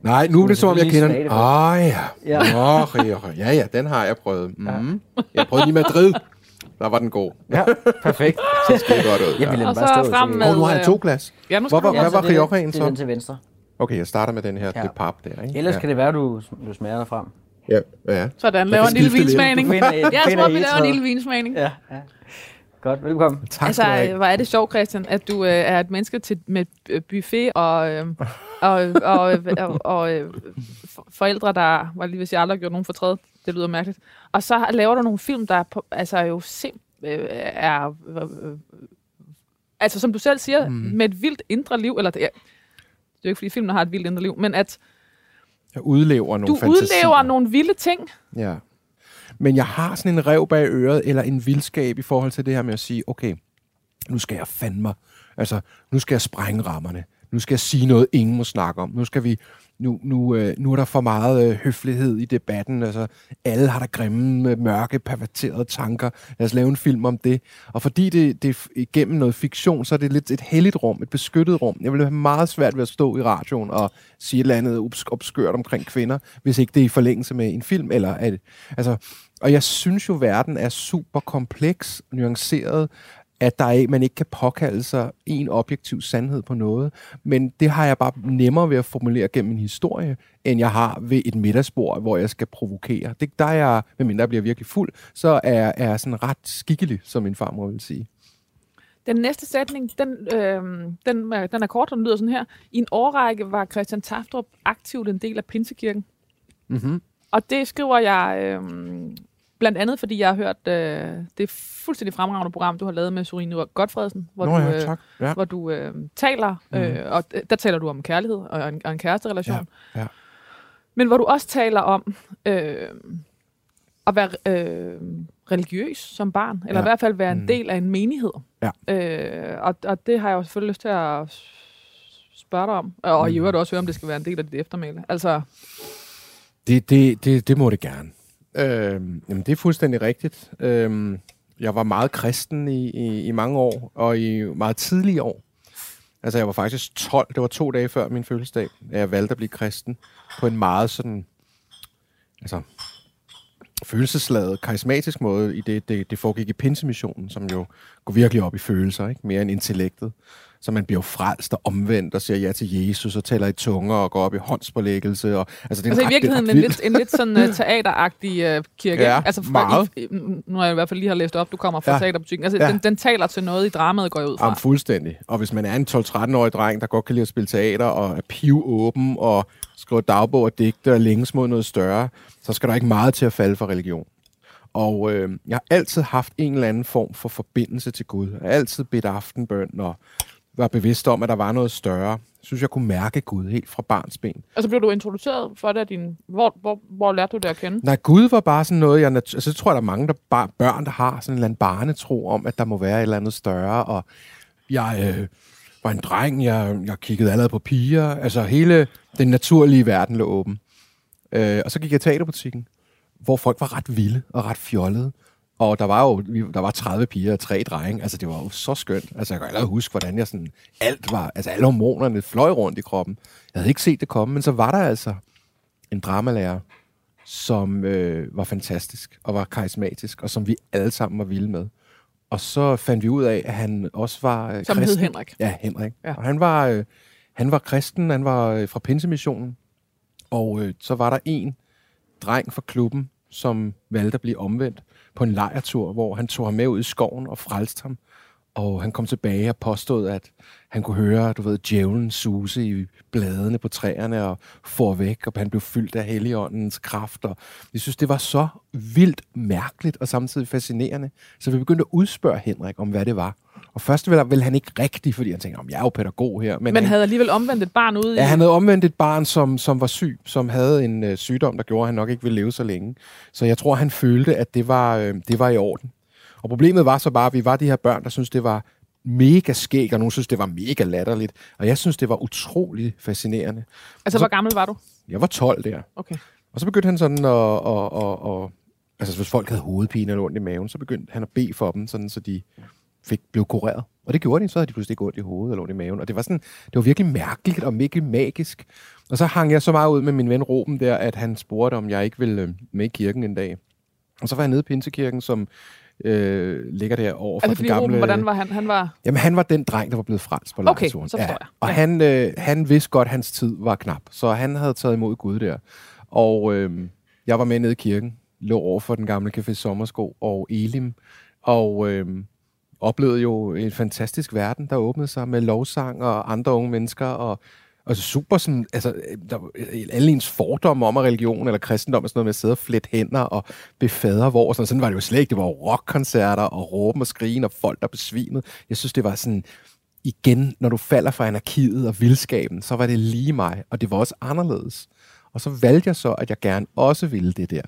Nej, nu er det som om, jeg kender den. det på. Åh ja. Ja. Åh, ja, ja, ja, den har jeg prøvet. Mm. Jeg prøvede den i Madrid. Der var den god. Ja, perfekt. Det skide godt ud. Jeg vil Ja. Og bare så stå frem så- med- Og nu har jeg to glas. Ja, nu Hvor skal var- du... hvad så var det den- Riojaen Det så? er den til venstre. Okay, jeg starter med den her, Ja. det pap der, ikke? Ellers ja. kan det være, du, du smager dig frem. Ja, ja. Sådan, laver en lille vinsmagning. Finder Jeg tror, vi laver en lille vinsmagning. Ja, ja. Godt, velkommen. Tak Altså, skal du have. hvor er det sjovt, Christian, at du øh, er et menneske til, med buffet og, øh, og, og, og, og øh, for- forældre, der var lige hvis jeg aldrig har gjort nogen fortræd. Det lyder mærkeligt. Og så laver du nogle film, der er på, altså jo sim, øh, er... Øh, altså, som du selv siger, mm. med et vildt indre liv, eller det er, det er jo ikke, fordi filmen har et vildt indre liv, men at Jeg udlever nogle du fantasier. udlever nogle vilde ting. Ja. Men jeg har sådan en rev bag øret, eller en vildskab i forhold til det her med at sige, okay, nu skal jeg fandme, altså, nu skal jeg sprænge rammerne. Nu skal jeg sige noget, ingen må snakke om. Nu skal vi, nu, nu, øh, nu er der for meget øh, høflighed i debatten. Altså, alle har der grimme, øh, mørke, perverterede tanker. Lad os lave en film om det. Og fordi det, det er igennem noget fiktion, så er det lidt et helligt rum, et beskyttet rum. Jeg ville have meget svært ved at stå i radioen og sige et eller andet obs- obskørt omkring kvinder, hvis ikke det er i forlængelse med en film. Eller at, altså, og jeg synes jo, verden er super kompleks, nuanceret, at der er, man ikke kan påkalde sig en objektiv sandhed på noget. Men det har jeg bare nemmere ved at formulere gennem en historie, end jeg har ved et middagsbord, hvor jeg skal provokere. Det, der er jeg, medmindre jeg bliver virkelig fuld, så er, er jeg sådan ret skikkelig, som min farmor vil sige. Den næste sætning, den, øh, den, er- den er kort, og den lyder sådan her. I en årrække var Christian Taftrup aktivt en del af Pinsekirken. Mm-hmm. Og det skriver jeg øh, blandt andet, fordi jeg har hørt øh, det fuldstændig fremragende program, du har lavet med Sorine Godfredsen, hvor Nå du, ja, øh, tak. Ja. hvor du øh, taler, øh, og d- der taler du om kærlighed og en, og en kæresterelation. Ja, ja. Men hvor du også taler om øh, at være øh, religiøs som barn, eller Ja. i hvert fald være en Mm. del af en menighed. Ja. Øh, og, og det har jeg jo selvfølgelig lyst til at spørge dig om. Og Mm. i øvrigt også høre, om det skal være en del af dit eftermæle. Altså, Det, det, det, det må det gerne. Øh, jamen, det er fuldstændig rigtigt. Øh, jeg var meget kristen i, i, i mange år, og i meget tidlige år. Altså, jeg var faktisk 12, det var to dage før min fødselsdag, at jeg valgte at blive kristen på en meget sådan, altså, følelsesladet, karismatisk måde, i det, det, det foregik i pinsemissionen, som jo går virkelig op i følelser, ikke? mere end intellektet. Så man bliver jo frelst og omvendt og siger ja til Jesus og taler i tunger og går op i håndspålæggelse. Og, altså, det er altså i ret- er virkeligheden en lidt, en lidt sådan uh, teateragtig uh, kirke. Ja, altså, meget. I, i, nu har jeg i hvert fald lige har læst op, du kommer fra Ja. teaterbutikken. Altså, ja. den, den taler til noget i dramaet, går jeg ud fra. Jamen, fuldstændig. Og hvis man er en 12-13-årig dreng, der godt kan lide at spille teater, og er pivåben, og skriver dagbog og digte, og længes mod noget større, så skal der ikke meget til at falde for religion. Og øh, jeg har altid haft en eller anden form for forbindelse til Gud. Jeg har altid bedt aftenbøn, og var bevidst om, at der var noget større. Jeg synes, jeg kunne mærke Gud helt fra barns ben. Altså blev du introduceret for det din... Hvor, hvor, hvor lærte du det at kende? Nej, Gud var bare sådan noget, jeg... nat- Altså, jeg tror, der er mange der bare, børn, der har sådan en eller anden barnetro om, at der må være et eller andet større, og jeg øh, var en dreng, jeg, jeg kiggede allerede på piger, altså hele den naturlige verden lå åben. Øh, og så gik jeg i teaterbutikken, hvor folk var ret vilde og ret fjollede. Og der var jo der var 30 piger og tre drenge. Altså, det var jo så skønt. Altså, jeg kan allerede huske, hvordan jeg sådan... Alt var... Altså, alle hormonerne fløj rundt i kroppen. Jeg havde ikke set det komme, men så var der altså en dramalærer, som øh, var fantastisk og var karismatisk, og som vi alle sammen var vilde med. Og så fandt vi ud af, at han også var øh, Som hed kristen. Henrik. Ja, Henrik. Ja. Og han var, øh, han var kristen, han var øh, fra Pinsemissionen. Og øh, så var der en dreng fra klubben, som valgte at blive omvendt på en lejertur, hvor han tog ham med ud i skoven og frelste ham. Og han kom tilbage og påstod, at han kunne høre, du ved, djævlen suse i bladene på træerne og for væk, og han blev fyldt af heligåndens kraft. Og jeg synes, det var så vildt mærkeligt og samtidig fascinerende. Så vi begyndte at udspørge Henrik om, hvad det var. Og først ville, ville han ikke rigtigt, fordi han tænkte, om jeg er jo pædagog her. Men han, havde alligevel omvendt et barn ude Ja, i... han havde omvendt et barn, som, som var syg, som havde en øh, sygdom, der gjorde, at han nok ikke ville leve så længe. Så jeg tror, han følte, at det var, øh, det var i orden. Og problemet var så bare, at vi var de her børn, der syntes, det var mega skæg, og nogen synes, det var mega latterligt. Og jeg synes, det var utrolig fascinerende. Altså, så- hvor gammel var du? Jeg var 12 der. Okay. Og så begyndte han sådan at, at, at, at altså hvis folk havde hovedpine eller ondt i maven, så begyndte han at bede for dem, sådan så de fik, blev kureret. Og det gjorde de, så havde de pludselig ikke ondt i hovedet eller ondt i maven. Og det var sådan, det var virkelig mærkeligt og virkelig magisk. Og så hang jeg så meget ud med min ven Ruben der, at han spurgte, om jeg ikke ville øh, med i kirken en dag. Og så var jeg nede i Pinsekirken, som øh, ligger der over for Altså, den gamle... Ruben, hvordan var han? Han var... Jamen, han var den dreng, der var blevet frelst på Okay, så forstår jeg. Og Ja. han, øh, han vidste godt, at hans tid var knap. Så han havde taget imod Gud der. Og øh, jeg var med nede i kirken, lå over for den gamle Café Sommersko og Elim. Og øh, oplevede jo en fantastisk verden, der åbnede sig med lovsang og andre unge mennesker. Og, Altså super sådan, altså, der, var- øh, alle ens fordomme om, at religion eller kristendom er sådan noget med at sidde og flette hænder og befader hvor. og Sådan, sådan var det jo slet ikke. Det var rockkoncerter og råben og skrigen og folk, der besvimede. Jeg synes, det var sådan, igen, når du falder fra anarkiet og vildskaben, så var det lige mig, og det var også anderledes. Og så valgte jeg så, at jeg gerne også ville det der.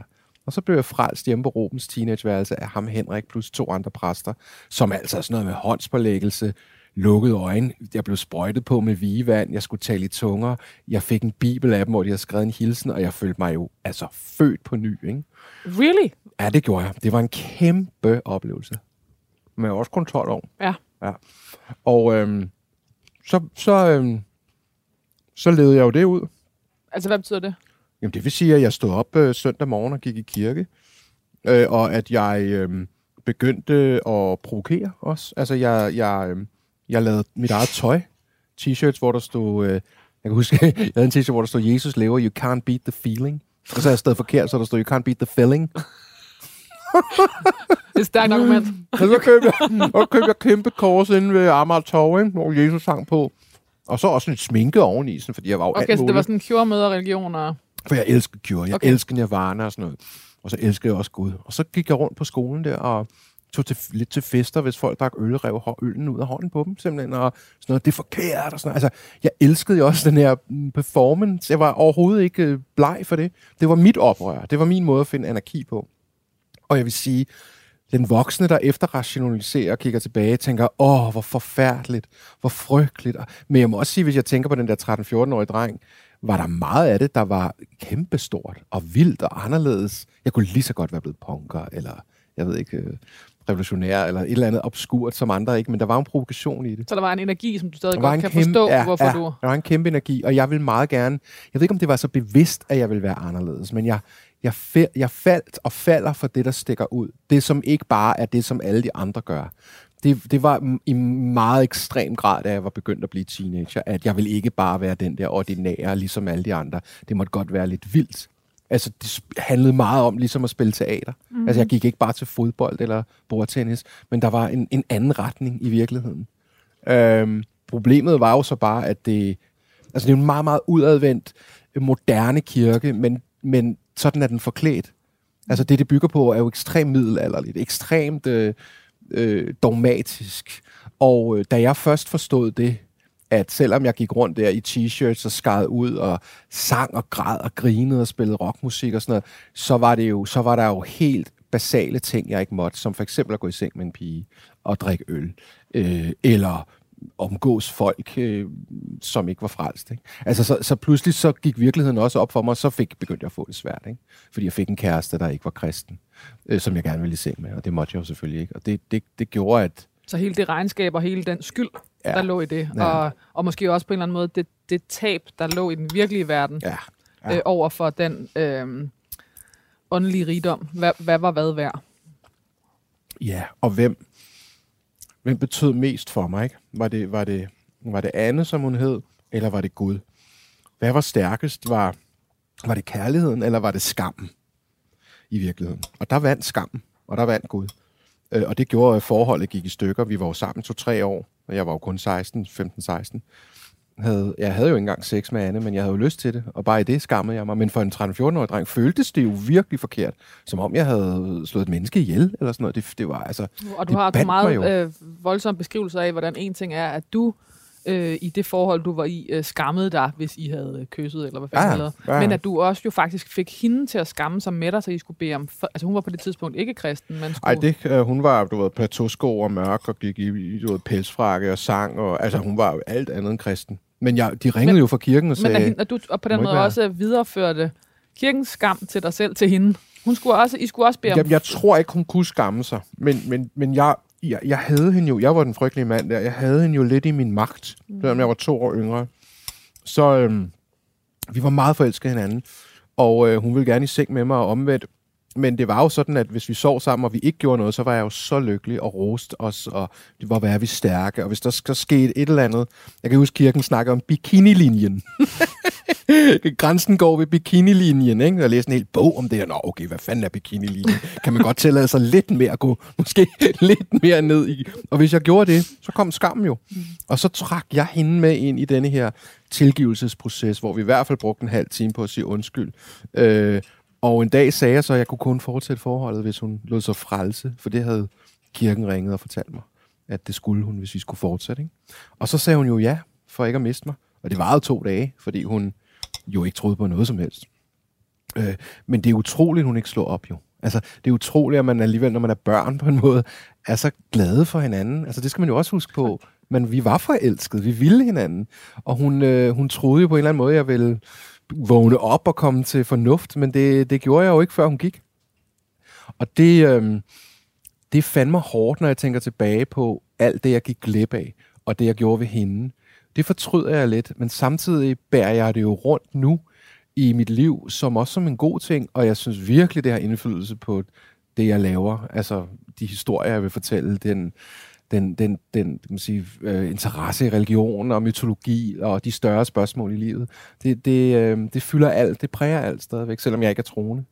Og så blev jeg frelst hjemme på Robens teenageværelse af ham Henrik plus to andre præster, som altså er sådan noget med håndspålæggelse, lukkede øjne. Jeg blev sprøjtet på med vigevand. Jeg skulle tale i tunger. Jeg fik en bibel af dem, hvor de havde skrevet en hilsen, og jeg følte mig jo altså født på ny. Ikke? Really? Ja, det gjorde jeg. Det var en kæmpe oplevelse. Men jeg var også kun 12 år. Ja. ja. Og øhm, så, så, øhm, så levede jeg jo det ud. Altså, hvad betyder det? Jamen, det vil sige, at jeg stod op øh, søndag morgen og gik i kirke, øh, og at jeg øh, begyndte at provokere også. Altså, jeg, jeg, øh, jeg lavede mit eget tøj. T-shirts, hvor der stod... Øh, jeg kan huske, jeg havde en t-shirt, hvor der stod, Jesus lever, you can't beat the feeling. Og så havde jeg stadig forkert, så der stod, you can't beat the feeling. Det er stærkt argument. Og så købte jeg, og købte jeg kæmpe kors inde ved Amager Torv, ikke, hvor Jesus sang på. Og så også en sminke oveni, sådan, fordi jeg var jo alt Okay, så det var sådan cure møder religion og... For jeg elsker Cure, jeg Okay. elsker Nirvana og sådan noget. Og så elsker jeg også Gud. Og så gik jeg rundt på skolen der og tog til, lidt til fester, hvis folk drak øl, rev øllen ud af hånden på dem simpelthen, og sådan noget, det er forkert og sådan noget. Altså, jeg elskede jo også den her mm, performance. Jeg var overhovedet ikke øh, bleg for det. Det var mit oprør. Det var min måde at finde anarki på. Og jeg vil sige, den voksne, der efterrationaliserer og kigger tilbage, tænker, åh, hvor forfærdeligt, hvor frygteligt. Men jeg må også sige, hvis jeg tænker på den der 13-14-årige dreng, var der meget af det, der var kæmpestort og vildt og anderledes. Jeg kunne lige så godt være blevet punker, eller jeg ved ikke, øh, revolutionær, eller et eller andet obskurt som andre, ikke? Men der var en provokation i det. Så der var en energi, som du stadig godt kan kæmpe, forstå, ja, hvorfor ja, du... Der var en kæmpe energi, og jeg vil meget gerne... Jeg ved ikke, om det var så bevidst, at jeg ville være anderledes, men jeg, jeg, fæ- jeg faldt og falder for det, der stikker ud. Det, som ikke bare er det, som alle de andre gør. Det, det var i meget ekstrem grad, da jeg var begyndt at blive teenager, at jeg ville ikke bare være den der ordinære, ligesom alle de andre. Det måtte godt være lidt vildt. Altså, det handlede meget om ligesom at spille teater. Mm. Altså, jeg gik ikke bare til fodbold eller bordtennis, men der var en, en anden retning i virkeligheden. Øhm, problemet var jo så bare, at det, altså det er en meget, meget udadvendt, moderne kirke, men, men sådan er den forklædt. Altså det, det bygger på, er jo ekstremt middelalderligt, ekstremt øh, øh, dogmatisk. Og øh, da jeg først forstod det, at selvom jeg gik rundt der i t-shirts og skar ud og sang og græd og grinede og spillede rockmusik og sådan noget, så var, det jo, så var der jo helt basale ting, jeg ikke måtte, som for eksempel at gå i seng med en pige og drikke øl, øh, eller omgås folk, øh, som ikke var frelst. Ikke? Altså, så, så pludselig så gik virkeligheden også op for mig, og så fik, begyndte jeg at få det svært. Ikke? Fordi jeg fik en kæreste, der ikke var kristen, øh, som jeg gerne ville seng med, og det måtte jeg jo selvfølgelig ikke. Og det, det, det gjorde, at Så hele det regnskab og hele den skyld, ja. Ja. der lå i det. Ja. Og, og måske også på en eller anden måde det, det tab, der lå i den virkelige verden ja, ja. øh, over for den øh, åndelige rigdom. Hvad, hvad var hvad værd? Ja, og hvem, hvem betød mest for mig? Ikke? Var, det, var, det, var det Anne, som hun hed, eller var det Gud? Hvad var stærkest? Var, var det kærligheden, eller var det skammen i virkeligheden? Og der vandt skammen, og der vandt Gud. Øh, og det gjorde, at forholdet gik i stykker. Vi var jo sammen to-tre år, og jeg var jo kun 16, 15-16. Havde, jeg havde jo ikke engang sex med Anne, men jeg havde jo lyst til det, og bare i det skammede jeg mig. Men for en 13-14-årig dreng føltes det jo virkelig forkert, som om jeg havde slået et menneske ihjel, eller sådan noget. Det, det var altså... Og du har mig meget øh, voldsomme beskrivelser af, hvordan en ting er, at du øh, i det forhold, du var i, øh, skammede dig, hvis I havde øh, kysset, eller hvad fanden Ja, ja. Men at du også jo faktisk fik hende til at skamme sig med dig, så I skulle bede om... For, altså hun var på det tidspunkt ikke kristen, men skulle... Ej, det, øh, hun var, du ved, plateausko og mørk, og gik i, du ved, pelsfrakke og sang, og altså, hun var jo alt andet end kristen. Men jeg, de ringede Men- men, jo fra kirken og Men sagde, hende, at du og på den måde også videreførte kirkens skam til dig selv, til hende. Hun skulle også, I skulle også bede om... jeg, jeg tror ikke, hun kunne skamme sig, men, men, men jeg, jeg, jeg havde hende jo, jeg var den frygtelige mand der, jeg havde hende jo lidt i min magt, mm. selvom jeg var to år yngre. Så øhm, vi var meget forelskede hinanden, og øh, hun ville gerne i seng med mig og omvendt. Men det var jo sådan, at hvis vi sov sammen, og vi ikke gjorde noget, så var jeg jo så lykkelig og rost os, og det var, vi stærke. Og hvis der så skete et eller andet, jeg kan huske, kirken snakker om bikinilinjen. Grænsen går ved bikinilinjen, ikke? Jeg læste en hel bog om det, og nå, okay, hvad fanden er bikinilinjen? Kan man godt tillade sig lidt mere at gå, måske lidt mere ned i. Og hvis jeg gjorde det, så kom skammen jo. Og så trak jeg hende med ind i denne her tilgivelsesproces, hvor vi i hvert fald brugte en halv time på at sige undskyld. Øh, og en dag sagde jeg så, at jeg kunne kun fortsætte forholdet, hvis hun lod sig frelse, for det havde kirken ringet og fortalt mig, at det skulle hun, hvis vi skulle fortsætte. Ikke? Og så sagde hun jo ja, for ikke at miste mig. Og det varede to dage, fordi hun jo ikke troede på noget som helst. Øh, men det er utroligt, hun ikke slår op jo. Altså, det er utroligt, at man alligevel, når man er børn på en måde, er så glade for hinanden. Altså, det skal man jo også huske på. Men vi var forelskede, vi ville hinanden. Og hun, øh, hun troede jo på en eller anden måde, at jeg ville vågne op og komme til fornuft, men det, det gjorde jeg jo ikke, før hun gik. Og det, øh, det fandt mig hårdt, når jeg tænker tilbage på alt det, jeg gik glip af, og det, jeg gjorde ved hende. Det fortryder jeg lidt, men samtidig bærer jeg det jo rundt nu i mit liv, som også som en god ting, og jeg synes virkelig, det har indflydelse på det, jeg laver. Altså, de historier, jeg vil fortælle, den, den, den, den kan man sige, øh, interesse i religion og mytologi og de større spørgsmål i livet. Det, det, øh, det fylder alt, det præger alt stadigvæk, selvom jeg ikke er troende.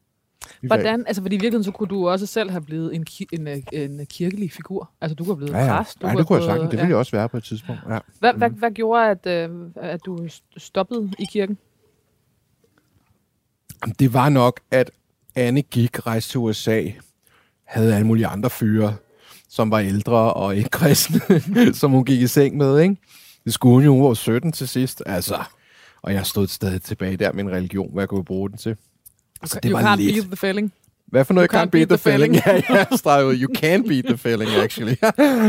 Hvordan, altså fordi i virkeligheden, så kunne du også selv have blevet en, ki- en, en, en kirkelig figur. Altså du kunne have blevet Ja, ja. præst. Du kunne det kunne jeg have sagt. Det ville jeg også være på et tidspunkt. Ja. Hvad, hvad, hvad gjorde, at, øh, at du stoppede i kirken? Det var nok, at Anne gik, rejste til USA, havde alle mulige andre fyre, som var ældre og ikke kristne, som hun gik i seng med, ikke? Det skulle hun jo, hun var 17 til sidst, altså. Og jeg stod stadig tilbage der med en religion, hvad jeg kunne bruge den til. Altså, det you var can't lidt. beat the feeling. Hvad for noget? You You can't, beat, the feeling. ja, ja, ud. You can beat the feeling, actually.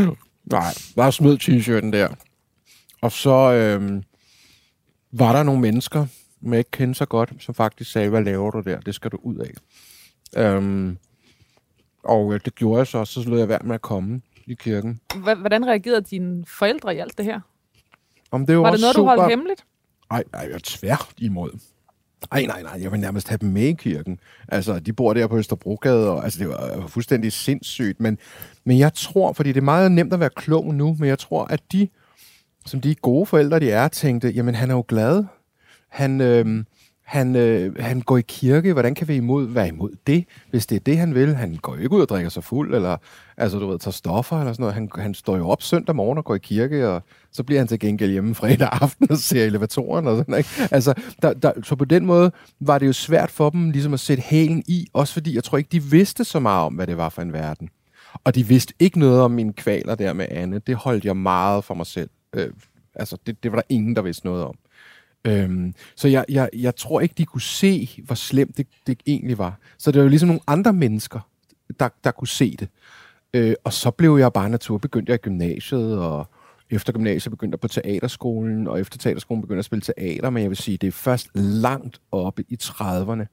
Nej, bare smid t-shirten der. Og så øhm, var der nogle mennesker, jeg ikke kendte så godt, som faktisk sagde, hvad laver du der? Det skal du ud af. Øhm, og øh, det gjorde jeg så, så lod jeg være med at komme i kirken. Hva- Hvordan reagerede dine forældre i alt det her? Om det var, Var det noget, super... du holdt hemmeligt? Ej, ej, jeg er tvært imod. Ej, nej, nej, jeg vil nærmest have dem med i kirken. Altså, de bor der på Østerbrogade, og altså, det var øh, fuldstændig sindssygt. Men, men jeg tror, fordi det er meget nemt at være klog nu, men jeg tror, at de, som de gode forældre, de er, tænkte, jamen, han er jo glad. Han, øh, han, øh, han går i kirke. Hvordan kan vi imod, være imod det, hvis det er det, han vil? Han går ikke ud og drikker sig fuld, eller altså, du ved, tager stoffer eller sådan noget. Han, han står jo op søndag morgen og går i kirke, og så bliver han til gengæld hjemme fredag aften og ser elevatoren og sådan, ikke? Altså, der, der, så på den måde var det jo svært for dem ligesom at sætte hælen i, også fordi jeg tror ikke, de vidste så meget om, hvad det var for en verden. Og de vidste ikke noget om mine kvaler der med Anne. Det holdt jeg meget for mig selv. Øh, altså, det, det var der ingen, der vidste noget om. Øhm, så jeg, jeg, jeg tror ikke, de kunne se, hvor slemt det, det egentlig var. Så det var jo ligesom nogle andre mennesker, der, der kunne se det. Øh, og så blev jeg bare natur, begyndte jeg i gymnasiet, og efter gymnasiet begyndte jeg på teaterskolen, og efter teaterskolen begyndte jeg at spille teater, men jeg vil sige, det er først langt oppe i 30'erne,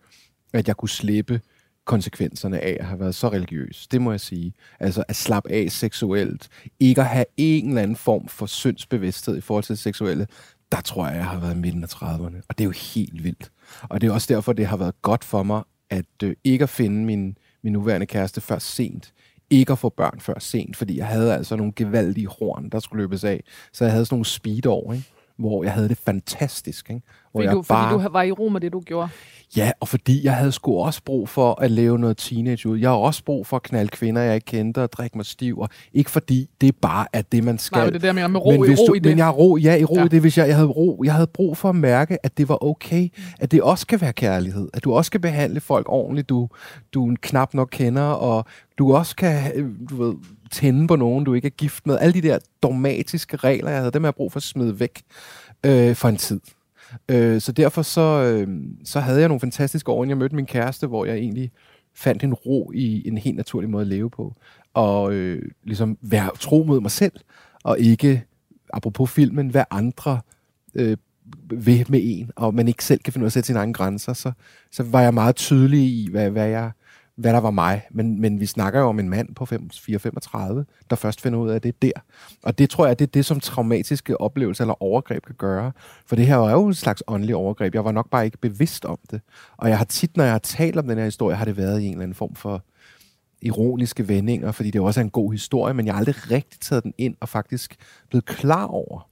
at jeg kunne slippe konsekvenserne af at have været så religiøs. Det må jeg sige. Altså at slappe af seksuelt, ikke at have en eller anden form for syndsbevidsthed i forhold til det seksuelle, der tror jeg, jeg har været midten af 30'erne. Og det er jo helt vildt. Og det er også derfor, det har været godt for mig, at øh, ikke at finde min, min nuværende kæreste før sent. Ikke at få børn før sent, fordi jeg havde altså nogle gevaldige horn, der skulle løbes af. Så jeg havde sådan nogle speedår, ikke? Hvor jeg havde det fantastisk. Ikke? Hvor Fordi, jeg du, fordi du var i ro med det, du gjorde. Ja, og fordi jeg havde sgu også brug for at leve noget teenage ud. Jeg har også brug for at knalde kvinder, jeg ikke kendte, og drikke mig stiv. Og ikke fordi det bare er det, man skal. Nej, det er jeg mener med ro, men i, ro du, i det. Men jeg har ro, ja, i ro Ja. i det, hvis jeg, jeg havde ro. Jeg havde brug for at mærke, at det var okay. At det også kan være kærlighed. At du også skal behandle folk ordentligt, du, du knap nok kender, og du også kan, øh, du ved, tænde på nogen, du ikke er gift med. Alle de der dogmatiske regler, jeg havde, dem har jeg brug for at smide væk øh, for en tid. Øh, så derfor så, øh, så havde jeg nogle fantastiske år, inden jeg mødte min kæreste, hvor jeg egentlig fandt en ro i en helt naturlig måde at leve på. Og øh, ligesom være tro mod mig selv, og ikke, apropos filmen, hvad andre øh, ved med en, og man ikke selv kan finde ud af at sætte sine egne grænser, så, så var jeg meget tydelig i, hvad, hvad, jeg, hvad der var mig. Men, men vi snakker jo om en mand på 4-35, der først finder ud af, at det er der. Og det tror jeg, det er det, som traumatiske oplevelser eller overgreb kan gøre. For det her var jo en slags åndelig overgreb. Jeg var nok bare ikke bevidst om det. Og jeg har tit, når jeg har talt om den her historie, har det været i en eller anden form for ironiske vendinger, fordi det også er en god historie, men jeg har aldrig rigtig taget den ind og faktisk blevet klar over,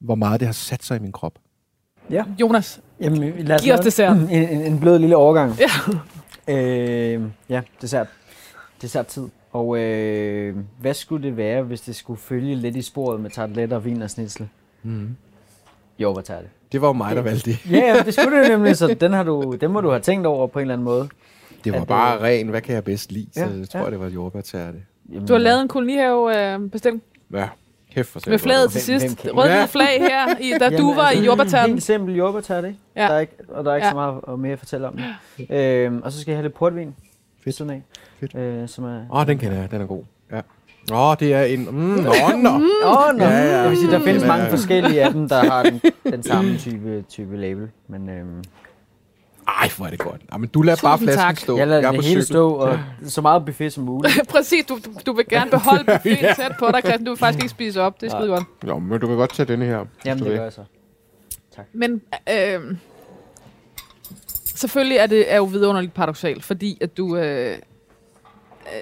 hvor meget det har sat sig i min krop. Ja. Jonas, Jamen, lad os Giv os dessert. En, en, en blød lille overgang. ja. Øh, ja, dessert. Desserttid. Og øh, hvad skulle det være, hvis det skulle følge lidt i sporet med tarteletter, vin og snitsel? Mm. Jo, hvad tager det? Det var jo mig, der valgte det. Ja, det skulle det nemlig, så den, har du, den må du have tænkt over på en eller anden måde. Det var At, bare øh, ren, hvad kan jeg bedst lide? Så Ja, jeg tror, ja. det var jordbærtærte. Jamen, Du har lavet en kolonihave øh, bestilling Ja, kæft for med flaget til sidst. kan- Rød Ja. flag her, i, da du var i altså, jordbærtærten. Helt simpel jordbærtærte, ikke? Ja. Der er ikke, og der er ikke Ja. så meget mere at fortælle om det. Øhm, og så skal jeg have lidt portvin. Fedt. Sådan af. Fedt. Øh, som er... Åh, oh, den kender jeg. Den er god. Ja. Åh, oh, det er en... Mm, nå, nå. Åh, oh, no. Ja, ja. Jeg vil sige, der findes mange ja. forskellige af dem, der har den, den samme type, type label. Men øhm, Ej, hvor er det godt. Jamen, du lader bare Tusind flasken tak. stå. jeg lader er det hele cykel. stå, og så meget buffet som muligt. Præcis, du, du, du vil gerne beholde buffeten tæt på dig, Christian. Du vil faktisk ikke spise op. Det er skide godt. Jo, men du kan godt tage denne her. Jamen, det gør jeg så. Men øh, selvfølgelig er det er jo vidunderligt paradoxalt, fordi at du... Øh,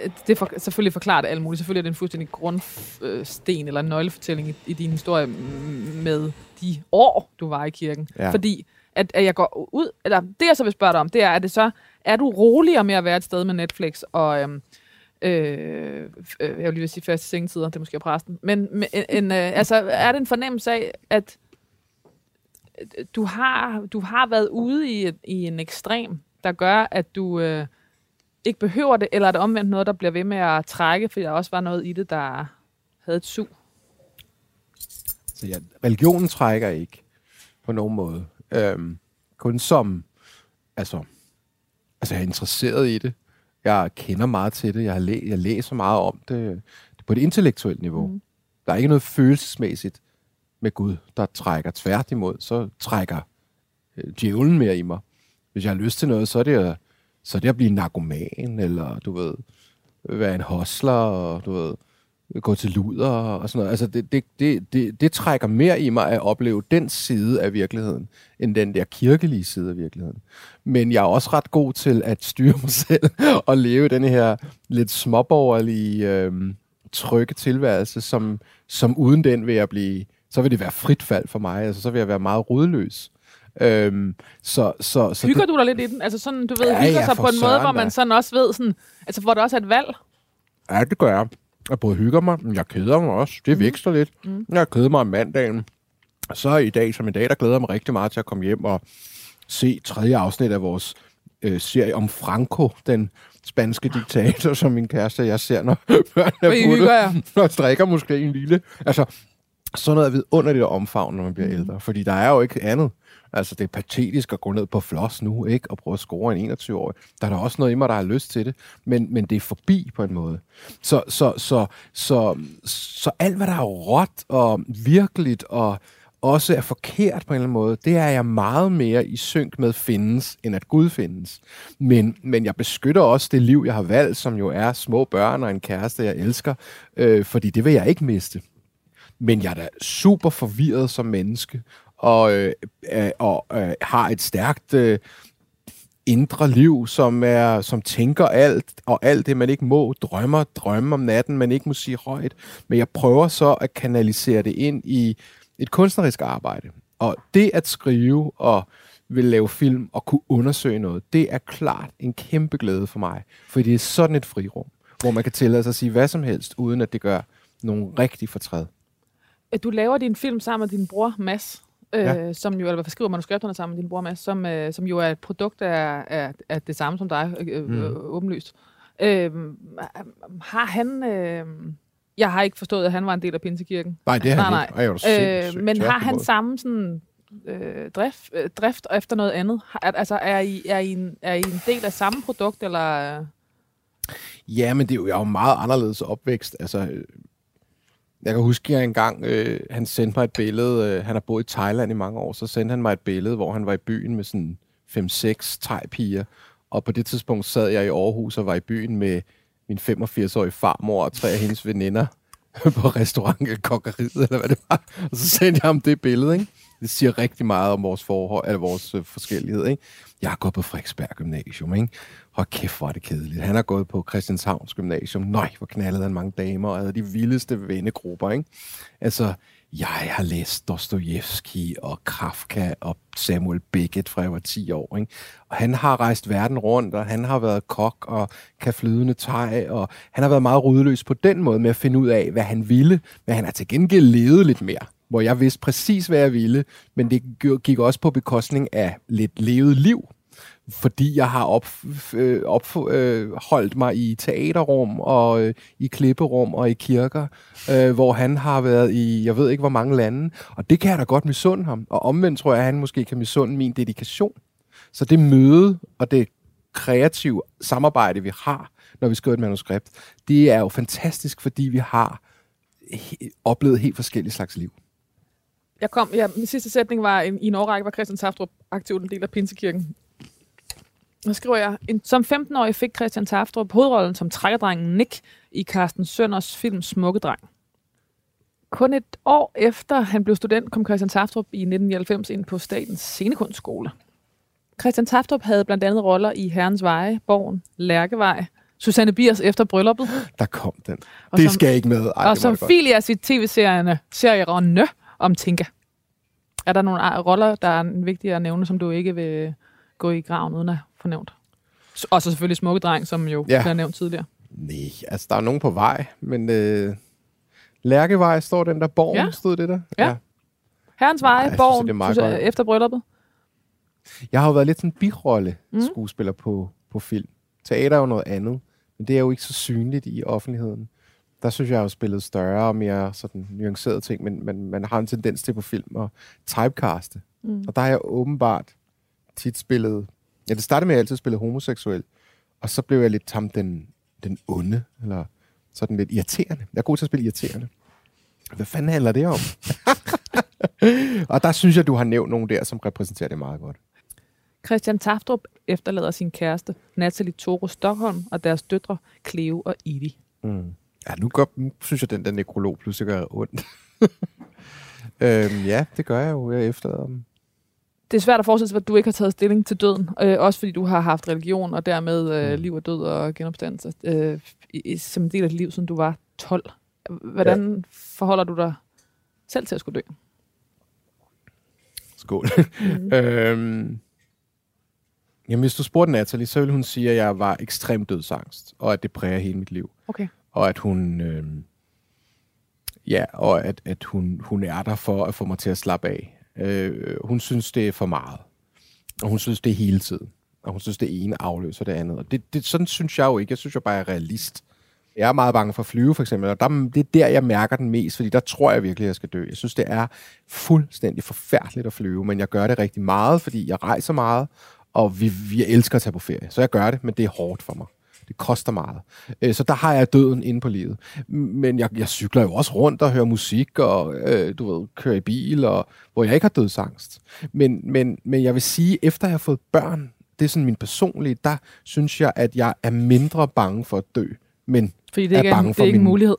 øh, det for, selvfølgelig forklarer det alt muligt. Selvfølgelig er det en fuldstændig grundsten eller nøglefortælling i, i din historie med de år, du var i kirken. Ja. Fordi at, at jeg går ud... Eller det, jeg så vil spørge dig om, det er, er det så... Er du roligere med at være et sted med Netflix og... Øhm, øh, øh, jeg vil lige vil sige faste sengetider, det er måske præsten. Men, men øh, en, øh, altså, er det en fornemmelse af, at øh, du har, du har været ude i, et, i en ekstrem, der gør, at du øh, ikke behøver det, eller er det omvendt noget, der bliver ved med at trække, fordi der også var noget i det, der havde et sug? Så ja, religionen trækker ikke på nogen måde. Øhm, kun som, altså, altså jeg er interesseret i det. Jeg kender meget til det. Jeg, har læ- jeg læser meget om det på et intellektuelt niveau. Mm. Der er ikke noget følelsesmæssigt med Gud, der trækker tværtimod. Så trækker øh, djævlen mere i mig. Hvis jeg har lyst til noget, så er det at, så er det at blive narkoman, eller du ved, være en hostler, og du ved, gå til luder og sådan noget. Altså, det, det, det, det, det trækker mere i mig at opleve den side af virkeligheden, end den der kirkelige side af virkeligheden. Men jeg er også ret god til at styre mig selv og leve den her lidt småborgerlige, øhm, trygge tilværelse, som, som uden den vil jeg blive, så vil det være frit fald for mig. Altså, så vil jeg være meget rodløs. Øhm, så, så, så Hygger det, du dig lidt i den? Altså sådan, du ved, Ja, hygger ja, sig på en måde, hvor man sådan også ved, sådan, altså hvor der også er et valg. Ja, det gør jeg. Jeg både hygger mig, men jeg keder mig også. Det vækster lidt. Mm. Jeg keder mig om mandagen. Så i dag som i dag, der glæder jeg mig rigtig meget til at komme hjem og se tredje afsnit af vores øh, serie om Franco, den spanske diktator, som min kæreste og jeg ser, når børn Hvor I er puttet, og drikker måske en lille. Altså, sådan noget er vidunderligt at omfavne, når man bliver mm. ældre. Fordi der er jo ikke andet. Altså, det er patetisk at gå ned på floss nu, ikke? Og prøve at score en 21-årig. Der er der også noget i mig, der har lyst til det. Men, men det er forbi på en måde. Så, så, så, så, så alt, hvad der er råt og virkeligt og også er forkert på en eller anden måde, det er jeg meget mere i synk med findes, end at Gud findes. Men, men jeg beskytter også det liv, jeg har valgt, som jo er små børn og en kæreste, jeg elsker, øh, fordi det vil jeg ikke miste. Men jeg er da super forvirret som menneske, og, øh, øh, og øh, har et stærkt øh, indre liv, som er som tænker alt, og alt det, man ikke må, drømmer, drømme om natten, man ikke må sige højt. Men jeg prøver så at kanalisere det ind i et kunstnerisk arbejde. Og det at skrive og vil lave film og kunne undersøge noget, det er klart en kæmpe glæde for mig. For det er sådan et frirum, hvor man kan tillade sig at sige hvad som helst, uden at det gør nogen rigtig fortræd. Du laver din film sammen med din bror, Mads, øh, Ja. som jo, eller hvad skriver manuskripterne sammen med din bror, Mads, som, øh, som jo er et produkt af, af, af det samme som dig, øh, øh, Mm. åbenlyst. Øh, har han... Øh, jeg har ikke forstået, at han var en del af Pinsekirken. Nej, det er han Nej, ikke. Ej, sindssygt. Øh, men har han samme sådan, øh, drift, øh, drift efter noget andet? Har, altså, er I, er, I en, er I en del af samme produkt, eller... øh? Ja, men det er jo, jeg er jo meget anderledes opvækst. Altså, øh, jeg kan huske, at jeg engang, øh, han sendte mig et billede, øh, han har boet i Thailand i mange år, så sendte han mig et billede, hvor han var i byen med sådan 5-6 thai-piger, Og på det tidspunkt sad jeg i Aarhus og var i byen med min 85-årige farmor og tre af hendes veninder på restaurant Kokkeriet, eller hvad det var. Og så sendte jeg ham det billede, ikke? Det siger rigtig meget om vores forhold, eller vores øh, forskellighed, ikke? Jeg har gået på Frederiksberg Gymnasium, ikke? Hold kæft, hvor er det kedeligt. Han har gået på Christianshavns Gymnasium. Nøj, hvor knaldede han mange damer, og havde de vildeste vennegrupper, ikke? Altså, jeg har læst Dostojevski og Kafka og Samuel Beckett fra jeg var 10 år. Ikke? Og han har rejst verden rundt, og han har været kok og kan flydende teg, og han har været meget ryddeløs på den måde med at finde ud af, hvad han ville, men han har til gengæld levet lidt mere hvor jeg vidste præcis, hvad jeg ville, men det gik også på bekostning af lidt levet liv fordi jeg har op, øh, opholdt øh, mig i teaterrum og øh, i klipperum og i kirker, øh, hvor han har været i, jeg ved ikke hvor mange lande, og det kan jeg da godt misunde ham. Og omvendt tror jeg, at han måske kan misunde min dedikation. Så det møde og det kreative samarbejde, vi har, når vi skriver et manuskript, det er jo fantastisk, fordi vi har oplevet helt forskellige slags liv. Jeg kom, ja, min sidste sætning var, en, i en årrække var Christian Saftrup aktiv en del af Pinsekirken. Nu skriver jeg, en, som 15-årig fik Christian Taftrup hovedrollen som trækkerdrengen Nick i Carsten Sønders film Smukke Dreng. Kun et år efter han blev student, kom Christian Taftrup i 1999 ind på Statens Scenekunstskole. Christian Taftrup havde blandt andet roller i Herrens Veje, Borgen, Lærkevej, Susanne Biers efter brylluppet. Der kom den. Og det som, skal jeg ikke med. Ej, og som Filias i tv-serierne Serierne om Tinka. Er der nogle roller, der er vigtige at nævne, som du ikke vil gå i graven uden at få nævnt? Og så selvfølgelig Smukke Dreng, som jo ja. blev nævnt tidligere. Nej, altså der er nogen på vej, men øh, Lærkevej står den der borgen, ja. stod det der? Ja. ja. Herrens Vej, Borgen, efter brylluppet. Jeg har jo været lidt sådan en birolle mm. skuespiller på, på film. Teater er jo noget andet, men det er jo ikke så synligt i offentligheden. Der synes jeg, jeg har spillet større og mere sådan nuancerede ting, men, men man har en tendens til på film at typecaste. Mm. Og der har jeg åbenbart tit spillet... Ja, det startede med, at jeg altid spillede homoseksuel, og så blev jeg lidt tam den, den onde, eller sådan lidt irriterende. Jeg er god til at spille irriterende. Hvad fanden handler det om? og der synes jeg, du har nævnt nogen der, som repræsenterer det meget godt. Christian Taftrup efterlader sin kæreste, Natalie Toro Stockholm, og deres døtre, Cleo og Edie. Mm. Ja, nu, gør, nu synes jeg, den der nekrolog pludselig gør ondt. øhm, ja, det gør jeg jo. Jeg efterlader dem. Det er svært at forestille sig, at du ikke har taget stilling til døden. Øh, også fordi du har haft religion, og dermed øh, mm. liv og død og genopstandelse øh, i, som en del af dit liv, siden du var 12. Hvordan ja. forholder du dig selv til at skulle dø? Skål. Mm. øhm, jamen, hvis du spurgte Natalie, så ville hun sige, at jeg var ekstremt dødsangst, og at det præger hele mit liv. Okay. Og at hun... Øh, ja, og at, at hun, hun er der for at få mig til at slappe af. Øh, hun synes, det er for meget. Og hun synes, det er hele tiden. Og hun synes, det ene afløser det andet. Og det, det, sådan synes jeg jo ikke. Jeg synes jo bare, jeg er realist. Jeg er meget bange for at flyve, for eksempel, og der, det er der, jeg mærker den mest, fordi der tror jeg virkelig, at jeg skal dø. Jeg synes, det er fuldstændig forfærdeligt at flyve, men jeg gør det rigtig meget, fordi jeg rejser meget, og vi, vi elsker at tage på ferie. Så jeg gør det, men det er hårdt for mig. Det koster meget. Øh, så der har jeg døden inde på livet. Men jeg, jeg cykler jo også rundt og hører musik, og øh, du ved, kører i bil, og, hvor jeg ikke har dødsangst. Men, men, men jeg vil sige, efter jeg har fået børn, det er sådan min personlige, der synes jeg, at jeg er mindre bange for at dø, men Fordi det er, er bange for det er ikke min, en mulighed.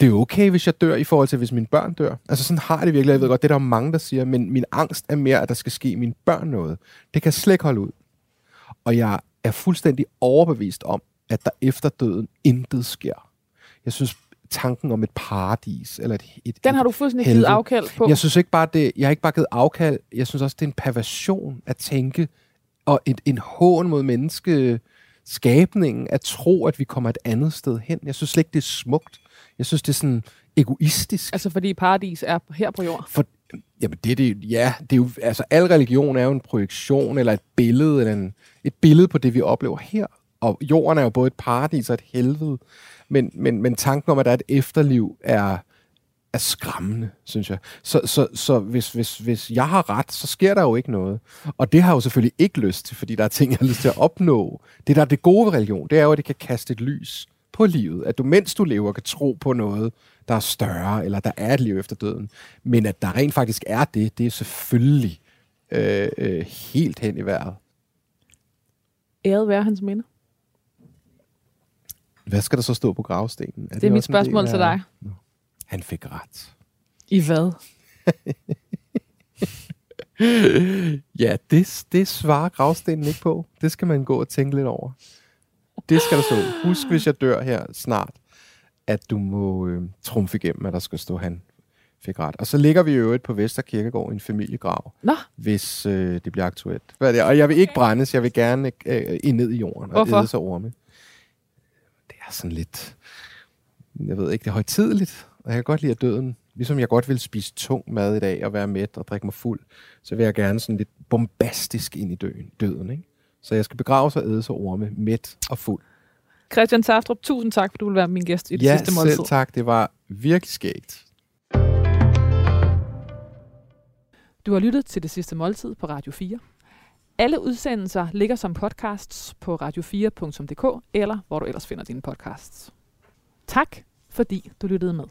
Det er okay, hvis jeg dør i forhold til, hvis mine børn dør. Altså sådan har det virkelig. Jeg ved godt, det er der mange, der siger, men min angst er mere, at der skal ske mine børn noget. Det kan slet ikke holde ud. Og jeg er fuldstændig overbevist om, at der efter døden intet sker. Jeg synes, tanken om et paradis, eller et, et Den har du fuldstændig givet afkald på. Jeg synes ikke bare, det, jeg har ikke bare givet afkald, jeg synes også, det er en perversion at tænke, og et, en hån mod menneske, skabningen, at tro, at vi kommer et andet sted hen. Jeg synes slet ikke, det er smukt. Jeg synes, det er sådan egoistisk. Altså fordi paradis er her på jorden? For, jamen det, det, ja, det er jo, altså al religion er jo en projektion, eller et billede, eller en, et billede på det, vi oplever her. Og jorden er jo både et paradis og et helvede. Men, men, men tanken om, at der er et efterliv, er, er skræmmende, synes jeg. Så, så, så hvis, hvis, hvis jeg har ret, så sker der jo ikke noget. Og det har jeg jo selvfølgelig ikke lyst til, fordi der er ting, jeg har lyst til at opnå. Det, der er det gode ved religion, det er jo, at det kan kaste et lys på livet. At du, mens du lever, kan tro på noget, der er større, eller der er et liv efter døden. Men at der rent faktisk er det, det er selvfølgelig øh, øh, helt hen i vejret. Æret være hans minde. Hvad skal der så stå på gravstenen? Det er mit også en del spørgsmål af- til dig. Han fik ret. I hvad? Ja, det, det svarer gravstenen ikke på. Det skal man gå og tænke lidt over. Det skal der stå. Husk, hvis jeg dør her snart, at du må øh, trumfe igennem, at der skal stå, han fik ret. Og så ligger vi i øvrigt på Vester Kirkegård i en familiegrav, Nå, hvis øh, det bliver aktuelt. Hvad er det? Og jeg vil ikke brændes, jeg vil gerne øh, ind ned i jorden og Hvorfor? æde sig orme. Det er sådan lidt, jeg ved ikke, det er højtidligt, og jeg kan godt lide at døden. Ligesom jeg godt vil spise tung mad i dag og være mæt og drikke mig fuld, så vil jeg gerne sådan lidt bombastisk ind i døden. døden ikke? Så jeg skal begraves og æde sig orme, mæt og fuld. Christian Taftrup, tusind tak, for du vil være min gæst i det ja, sidste måltid. selv tak. Det var virkelig skægt. Du har lyttet til det sidste måltid på Radio 4. Alle udsendelser ligger som podcasts på radio4.dk eller hvor du ellers finder dine podcasts. Tak, fordi du lyttede med.